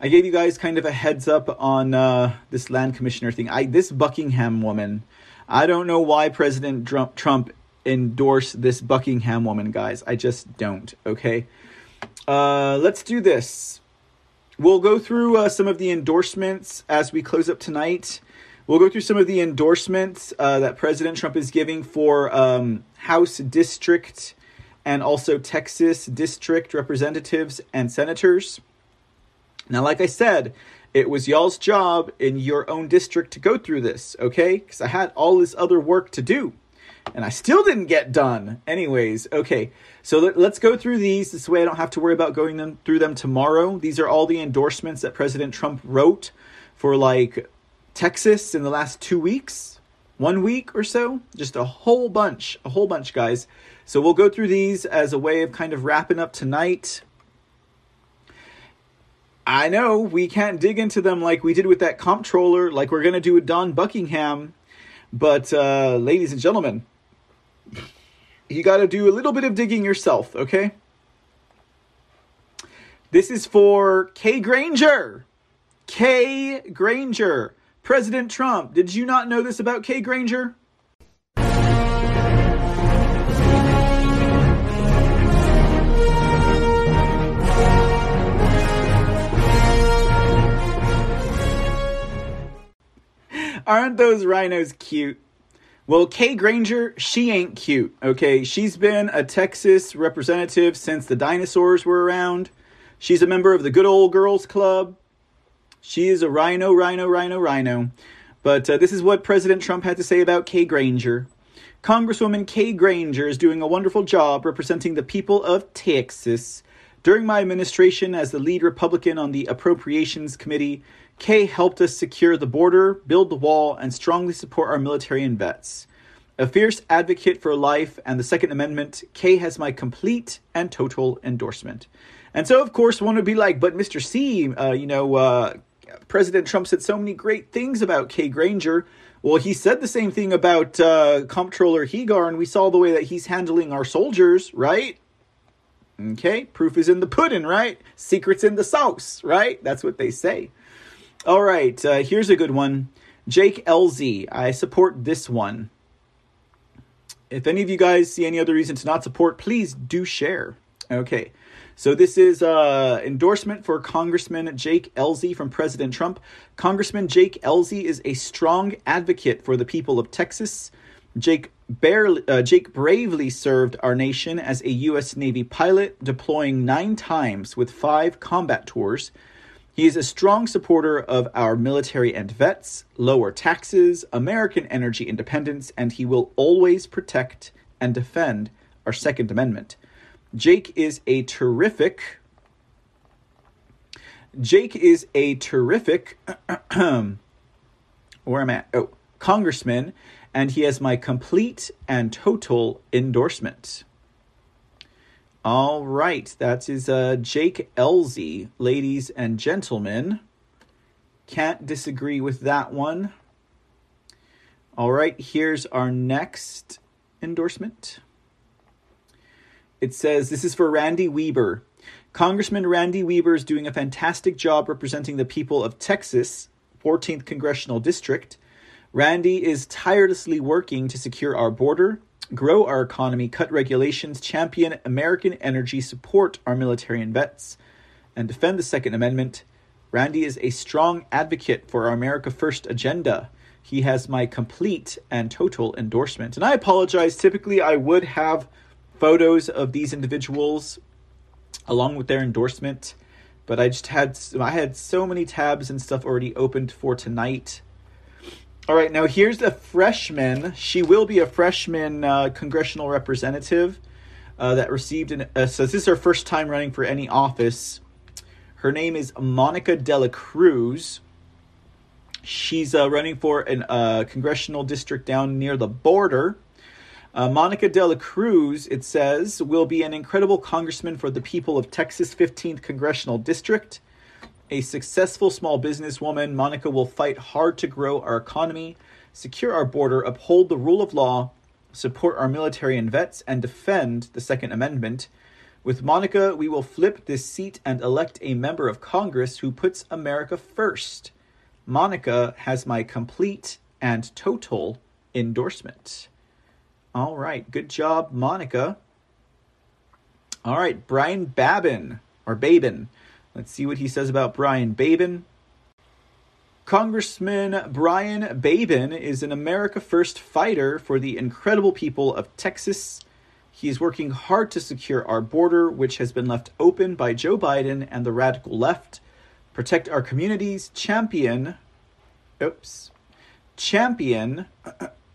I gave you guys kind of a heads up on uh, this land commissioner thing. I this Buckingham woman. I don't know why President Trump, Trump endorsed this Buckingham woman, guys. I just don't. Okay. Uh, let's do this. We'll go through uh, some of the endorsements as we close up tonight. We'll go through some of the endorsements uh, that President Trump is giving for um, House District and also Texas District representatives and senators. Now, like I said, it was y'all's job in your own district to go through this, okay? Because I had all this other work to do and I still didn't get done. Anyways, okay, so let, us go through these. This way I don't have to worry about going them through them tomorrow. These are all the endorsements that President Trump wrote for like Texas in the last two weeks, one week or so. Just a whole bunch, a whole bunch, guys. So we'll go through these as a way of kind of wrapping up tonight. I know we can't dig into them like we did with that comptroller, like we're going to do with Dawn Buckingham. But, uh, ladies and gentlemen, you got to do a little bit of digging yourself, okay? This is for Kay Granger. Kay Granger. President Trump. Did you not know this about Kay Granger? Aren't those rhinos cute? Well, Kay Granger, she ain't cute, okay? She's been a Texas representative since the dinosaurs were around. She's a member of the Good Old Girls Club. She is a RINO, RINO, RINO, RINO. But uh, this is what President Trump had to say about Kay Granger. Congresswoman Kay Granger is doing a wonderful job representing the people of Texas. During my administration as the lead Republican on the Appropriations Committee, Kay helped us secure the border, build the wall, and strongly support our military and vets. A fierce advocate for life and the Second Amendment, Kay has my complete and total endorsement. And so, of course, one would be like, but Mr. C, uh, you know, uh, President Trump said so many great things about Kay Granger. Well, he said the same thing about uh, Comptroller Hegar, and we saw the way that he's handling our soldiers, right? Okay, proof is in the pudding, right? Secrets in the sauce, right? That's what they say. All right, uh, here's a good one. Jake Ellzey, I support this one. If any of you guys see any other reason to not support, please do share. Okay. So this is uh endorsement for Congressman Jake Ellzey from President Trump. Congressman Jake Ellzey is a strong advocate for the people of Texas. Jake barely, uh, Jake bravely served our nation as a U.S. Navy pilot, deploying nine times with five combat tours. He is a strong supporter of our military and vets, lower taxes, American energy independence, and he will always protect and defend our Second Amendment. Jake is a terrific. Jake is a terrific. <clears throat> where am I at? Oh, congressman, and he has my complete and total endorsement. All right, that is uh, Jake Ellzey, ladies and gentlemen. Can't disagree with that one. All right, here's our next endorsement. It says this is for Randy Weber. Congressman Randy Weber is doing a fantastic job representing the people of Texas, 14th Congressional District. Randy is tirelessly working to secure our border, grow our economy, cut regulations, champion American energy, support our military and vets, and defend the Second Amendment. Randy is a strong advocate for our America First agenda. He has my complete and total endorsement. And I apologize. Typically, I would have photos of these individuals along with their endorsement, but I just had I had so many tabs and stuff already opened for tonight. All right, now here's a freshman. She will be a freshman uh, congressional representative uh, that received an. Uh, so this is her first time running for any office. Her name is Monica De La Cruz. She's uh, running for a uh, congressional district down near the border. Uh, Monica De La Cruz, it says, will be an incredible congressman for the people of Texas 15th Congressional District. A successful small businesswoman, Monica will fight hard to grow our economy, secure our border, uphold the rule of law, support our military and vets, and defend the Second Amendment. With Monica, we will flip this seat and elect a member of Congress who puts America first. Monica has my complete and total endorsement. All right, good job, Monica. All right, Brian Babin, or Babin. Let's see what he says about Brian Babin. Congressman Brian Babin is an America First fighter for the incredible people of Texas. He is working hard to secure our border, which has been left open by Joe Biden and the radical left, protect our communities, champion, oops, champion <clears throat>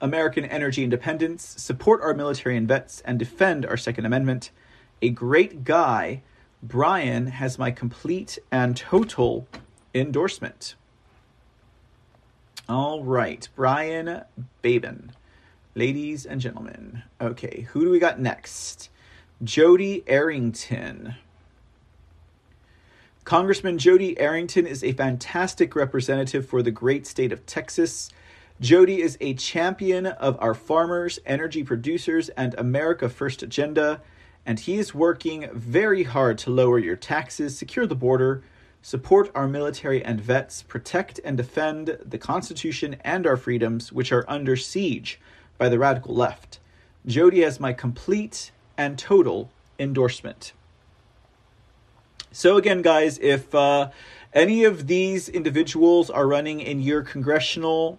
American energy independence, support our military and vets, and defend our Second Amendment. A great guy, Brian has my complete and total endorsement. All right, Brian Babin. Ladies and gentlemen. Okay, who do we got next? Jody Arrington. Congressman Jody Arrington is a fantastic representative for the great state of Texas. Jody is a champion of our farmers, energy producers, and America First agenda, and he is working very hard to lower your taxes, secure the border, support our military and vets, protect and defend the Constitution and our freedoms, which are under siege by the radical left. Jody has my complete and total endorsement. So, again, guys, if uh, any of these individuals are running in your congressional,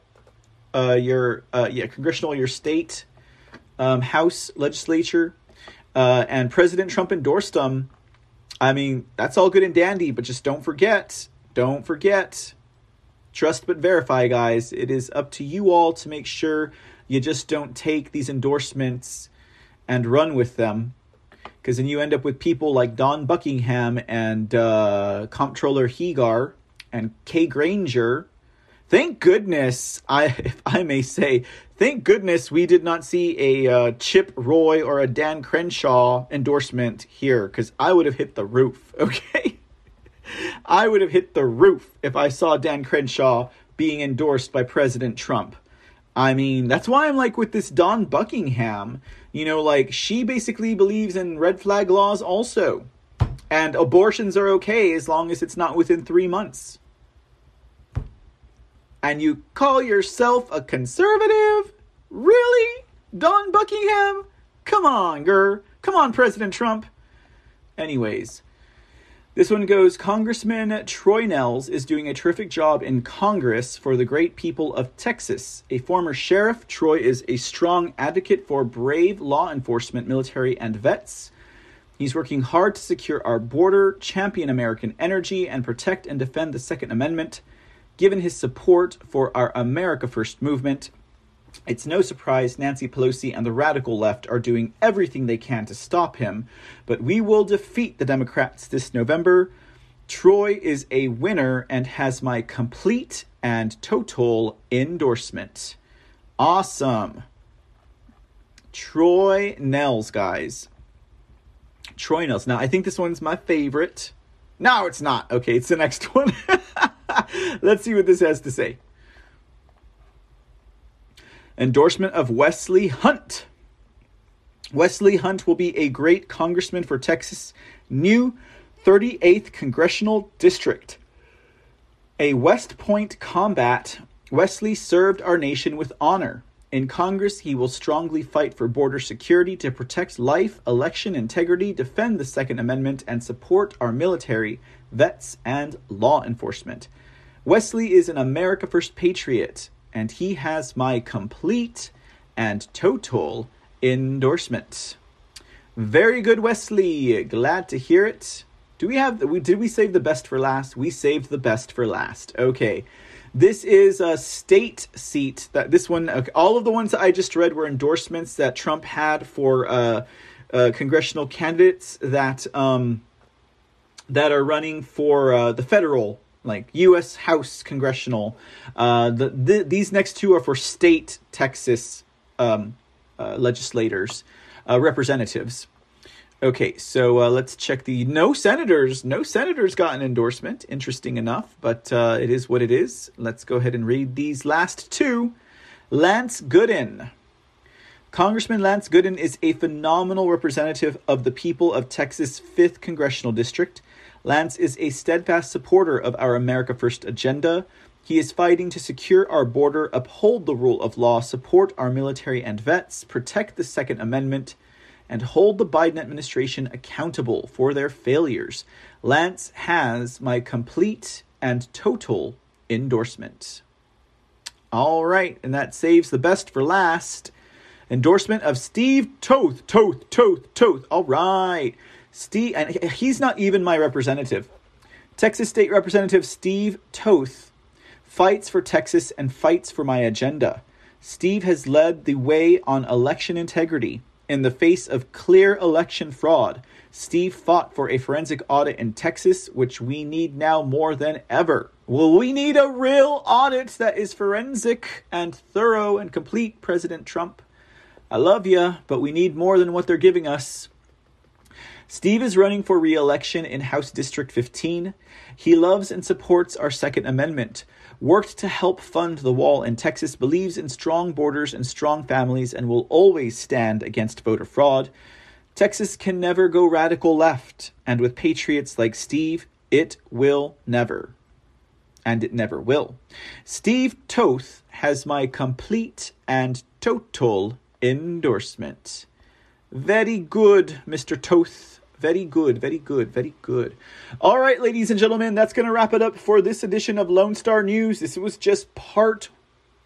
uh, your uh, yeah, congressional, your state, um, House legislature, uh, and President Trump endorsed them, I mean, that's all good and dandy, but just don't forget, don't forget, trust but verify, guys. It is up to you all to make sure you just don't take these endorsements and run with them. Because then you end up with people like Dawn Buckingham and uh, Comptroller Hegar and Kay Granger. Thank goodness, I <laughs> if I may say, thank goodness we did not see a uh, Chip Roy or a Dan Crenshaw endorsement here, because I would have hit the roof. <laughs> Okay, I would have hit the roof if I saw Dan Crenshaw being endorsed by President Trump. I mean, that's why I'm like with this Dawn Buckingham. You know, like she basically believes in red flag laws also. And abortions are okay as long as it's not within three months. And you call yourself a conservative? Really? Dawn Buckingham? Come on, girl. Come on, President Trump. Anyways, this one goes Congressman Troy Nehls is doing a terrific job in Congress for the great people of Texas. A former sheriff, Troy is a strong advocate for brave law enforcement, military, and vets. He's working hard to secure our border, champion American energy, and protect and defend the Second Amendment. Given his support for our America First movement, it's no surprise Nancy Pelosi and the radical left are doing everything they can to stop him, but we will defeat the Democrats this November. Troy is a winner and has my complete and total endorsement. Awesome. Troy Nehls, guys. Troy Nehls. Now, I think this one's my favorite. No, it's not. Okay, it's the next <laughs> one. <laughs> Let's see what this has to say. Endorsement of Wesley Hunt. Wesley Hunt will be a great congressman for Texas' new 38th Congressional District. A West Point combat, Wesley served our nation with honor. In Congress, he will strongly fight for border security to protect life, election integrity, defend the Second Amendment, and support our military, vets, and law enforcement. Wesley is an America First patriot, and he has my complete and total endorsement. Very good, Wesley. Glad to hear it. Do we have did we save the best for last? We saved the best for last. Okay. This is a state seat that this one all of the ones that I just read were endorsements that Trump had for uh, uh, congressional candidates that um, that are running for uh, the federal like U.S. House congressional. Uh, the, the, these next two are for state Texas um, uh, legislators, uh, representatives. Okay, so uh, let's check the no senators. No senators got an endorsement. Interesting enough, but uh, it is what it is. Let's go ahead and read these last two. Lance Gooden. Congressman Lance Gooden is a phenomenal representative of the people of Texas' 5th Congressional District. Lance is a steadfast supporter of our America First agenda. He is fighting to secure our border, uphold the rule of law, support our military and vets, protect the Second Amendment, and hold the Biden administration accountable for their failures. Lance has my complete and total endorsement. All right, and that saves the best for last. Endorsement of Steve Toth, Toth, Toth, Toth. All right. Steve, and he's not even my representative. Texas State Representative Steve Toth fights for Texas and fights for my agenda. Steve has led the way on election integrity. In the face of clear election fraud, Steve fought for a forensic audit in Texas, which we need now more than ever. Well, we need a real audit that is forensic and thorough and complete, President Trump. I love you, but we need more than what they're giving us. Steve is running for re election in House District 15. He loves and supports our Second Amendment, worked to help fund the wall in Texas, believes in strong borders and strong families, and will always stand against voter fraud. Texas can never go radical left, and with patriots like Steve, it will never. And it never will. Steve Toth has my complete and total endorsement. Very good, Mr. Toth. Very good, very good, very good. All right, ladies and gentlemen, that's going to wrap it up for this edition of Lone Star News. This was just part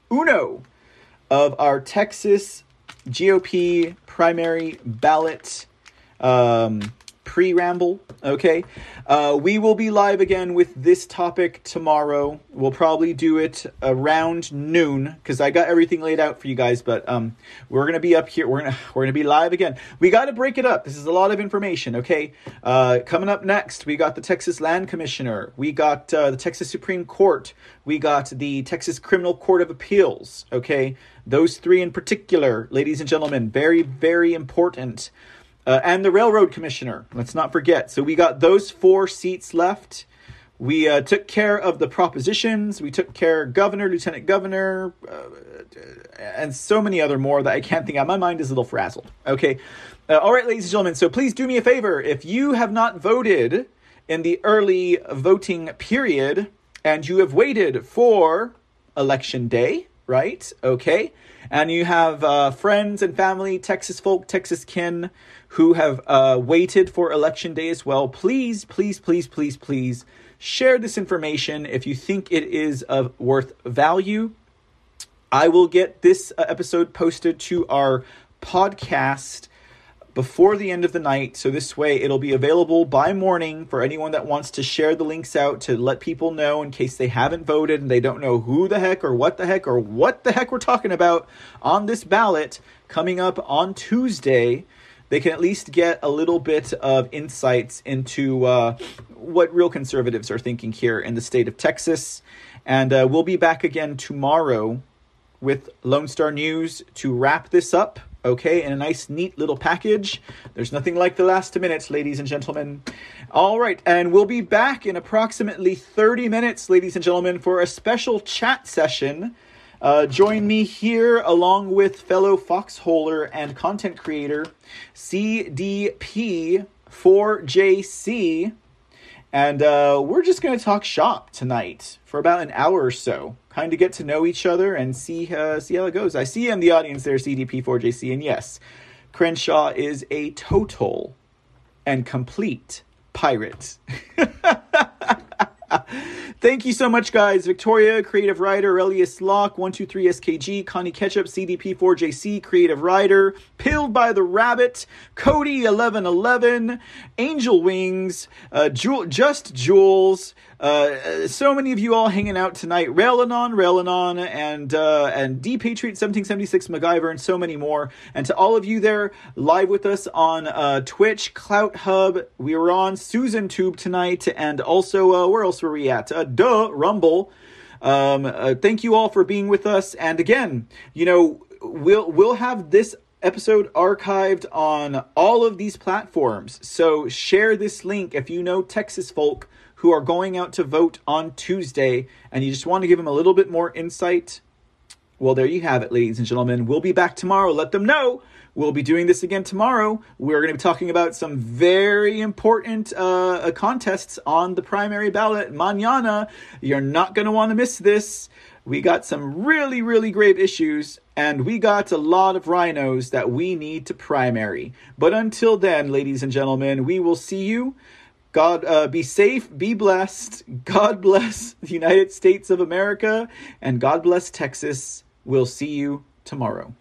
uno of our Texas GOP primary ballot um, pre ramble. Okay. Uh, we will be live again with this topic tomorrow. We'll probably do it around noon because I got everything laid out for you guys. But um, we're gonna be up here. We're gonna <laughs> we're gonna be live again. We got to break it up. This is a lot of information. Okay. Uh, coming up next, we got the Texas Land Commissioner. We got uh, the Texas Supreme Court. We got the Texas Criminal Court of Appeals. Okay. Those three in particular, ladies and gentlemen, very very important uh, and the railroad commissioner. Let's not forget. So we got those four seats left. We uh, took care of the propositions. We took care governor, lieutenant governor, uh, and so many other more that I can't think of. My mind is a little frazzled. Okay. Uh, all right, ladies and gentlemen. So please do me a favor. If you have not voted in the early voting period and you have waited for election day, right? Okay. And you have uh, friends and family, Texas folk, Texas kin who have uh, waited for election day as well. Please, please, please, please, please share this information if you think it is of worth value. I will get this uh, episode posted to our podcast before the end of the night. So this way it'll be available by morning for anyone that wants to share the links out to let people know in case they haven't voted and they don't know who the heck or what the heck or what the heck we're talking about on this ballot coming up on Tuesday. They can at least get a little bit of insights into uh, what real conservatives are thinking here in the state of Texas. And uh, we'll be back again tomorrow with Lone Star News to wrap this up okay, in a nice, neat little package. There's nothing like the last minutes, ladies and gentlemen. All right, and we'll be back in approximately 30 minutes, ladies and gentlemen, for a special chat session. Uh, join me here along with fellow foxholer and content creator CDP4JC. And uh, we're just going to talk shop tonight for about an hour or so kind of get to know each other and see uh, see how it goes. I see in the audience there, CDP4JC, and yes, Crenshaw is a total and complete pirate. <laughs> Thank you so much, guys. Victoria, creative writer, Elias Locke, 123SKG, Connie Ketchup, CDP4JC, creative writer, Pilled by the Rabbit, Cody, 1111, Angel Wings, uh, Jewel, Just Jules, uh, so many of you all hanging out tonight. Railanon, Railanon, and uh, and Patriot 1776 MacGyver, and so many more. And to all of you there live with us on uh, Twitch, Clouthub, we were on Susan Tube tonight, and also uh, where else were we at? Uh, duh, Rumble. Um, uh, thank you all for being with us. And again, you know, we'll we'll have this episode archived on all of these platforms. So share this link if you know Texas folk who are going out to vote on Tuesday and you just want to give them a little bit more insight, well, there you have it, ladies and gentlemen. We'll be back tomorrow. Let them know. We'll be doing this again tomorrow. We're going to be talking about some very important uh, contests on the primary ballot. Manana, you're not going to want to miss this. We got some really, really grave issues, and we got a lot of RINOs that we need to primary. But until then, ladies and gentlemen, we will see you God uh, be safe, be blessed. God bless the United States of America, and God bless Texas. We'll see you tomorrow.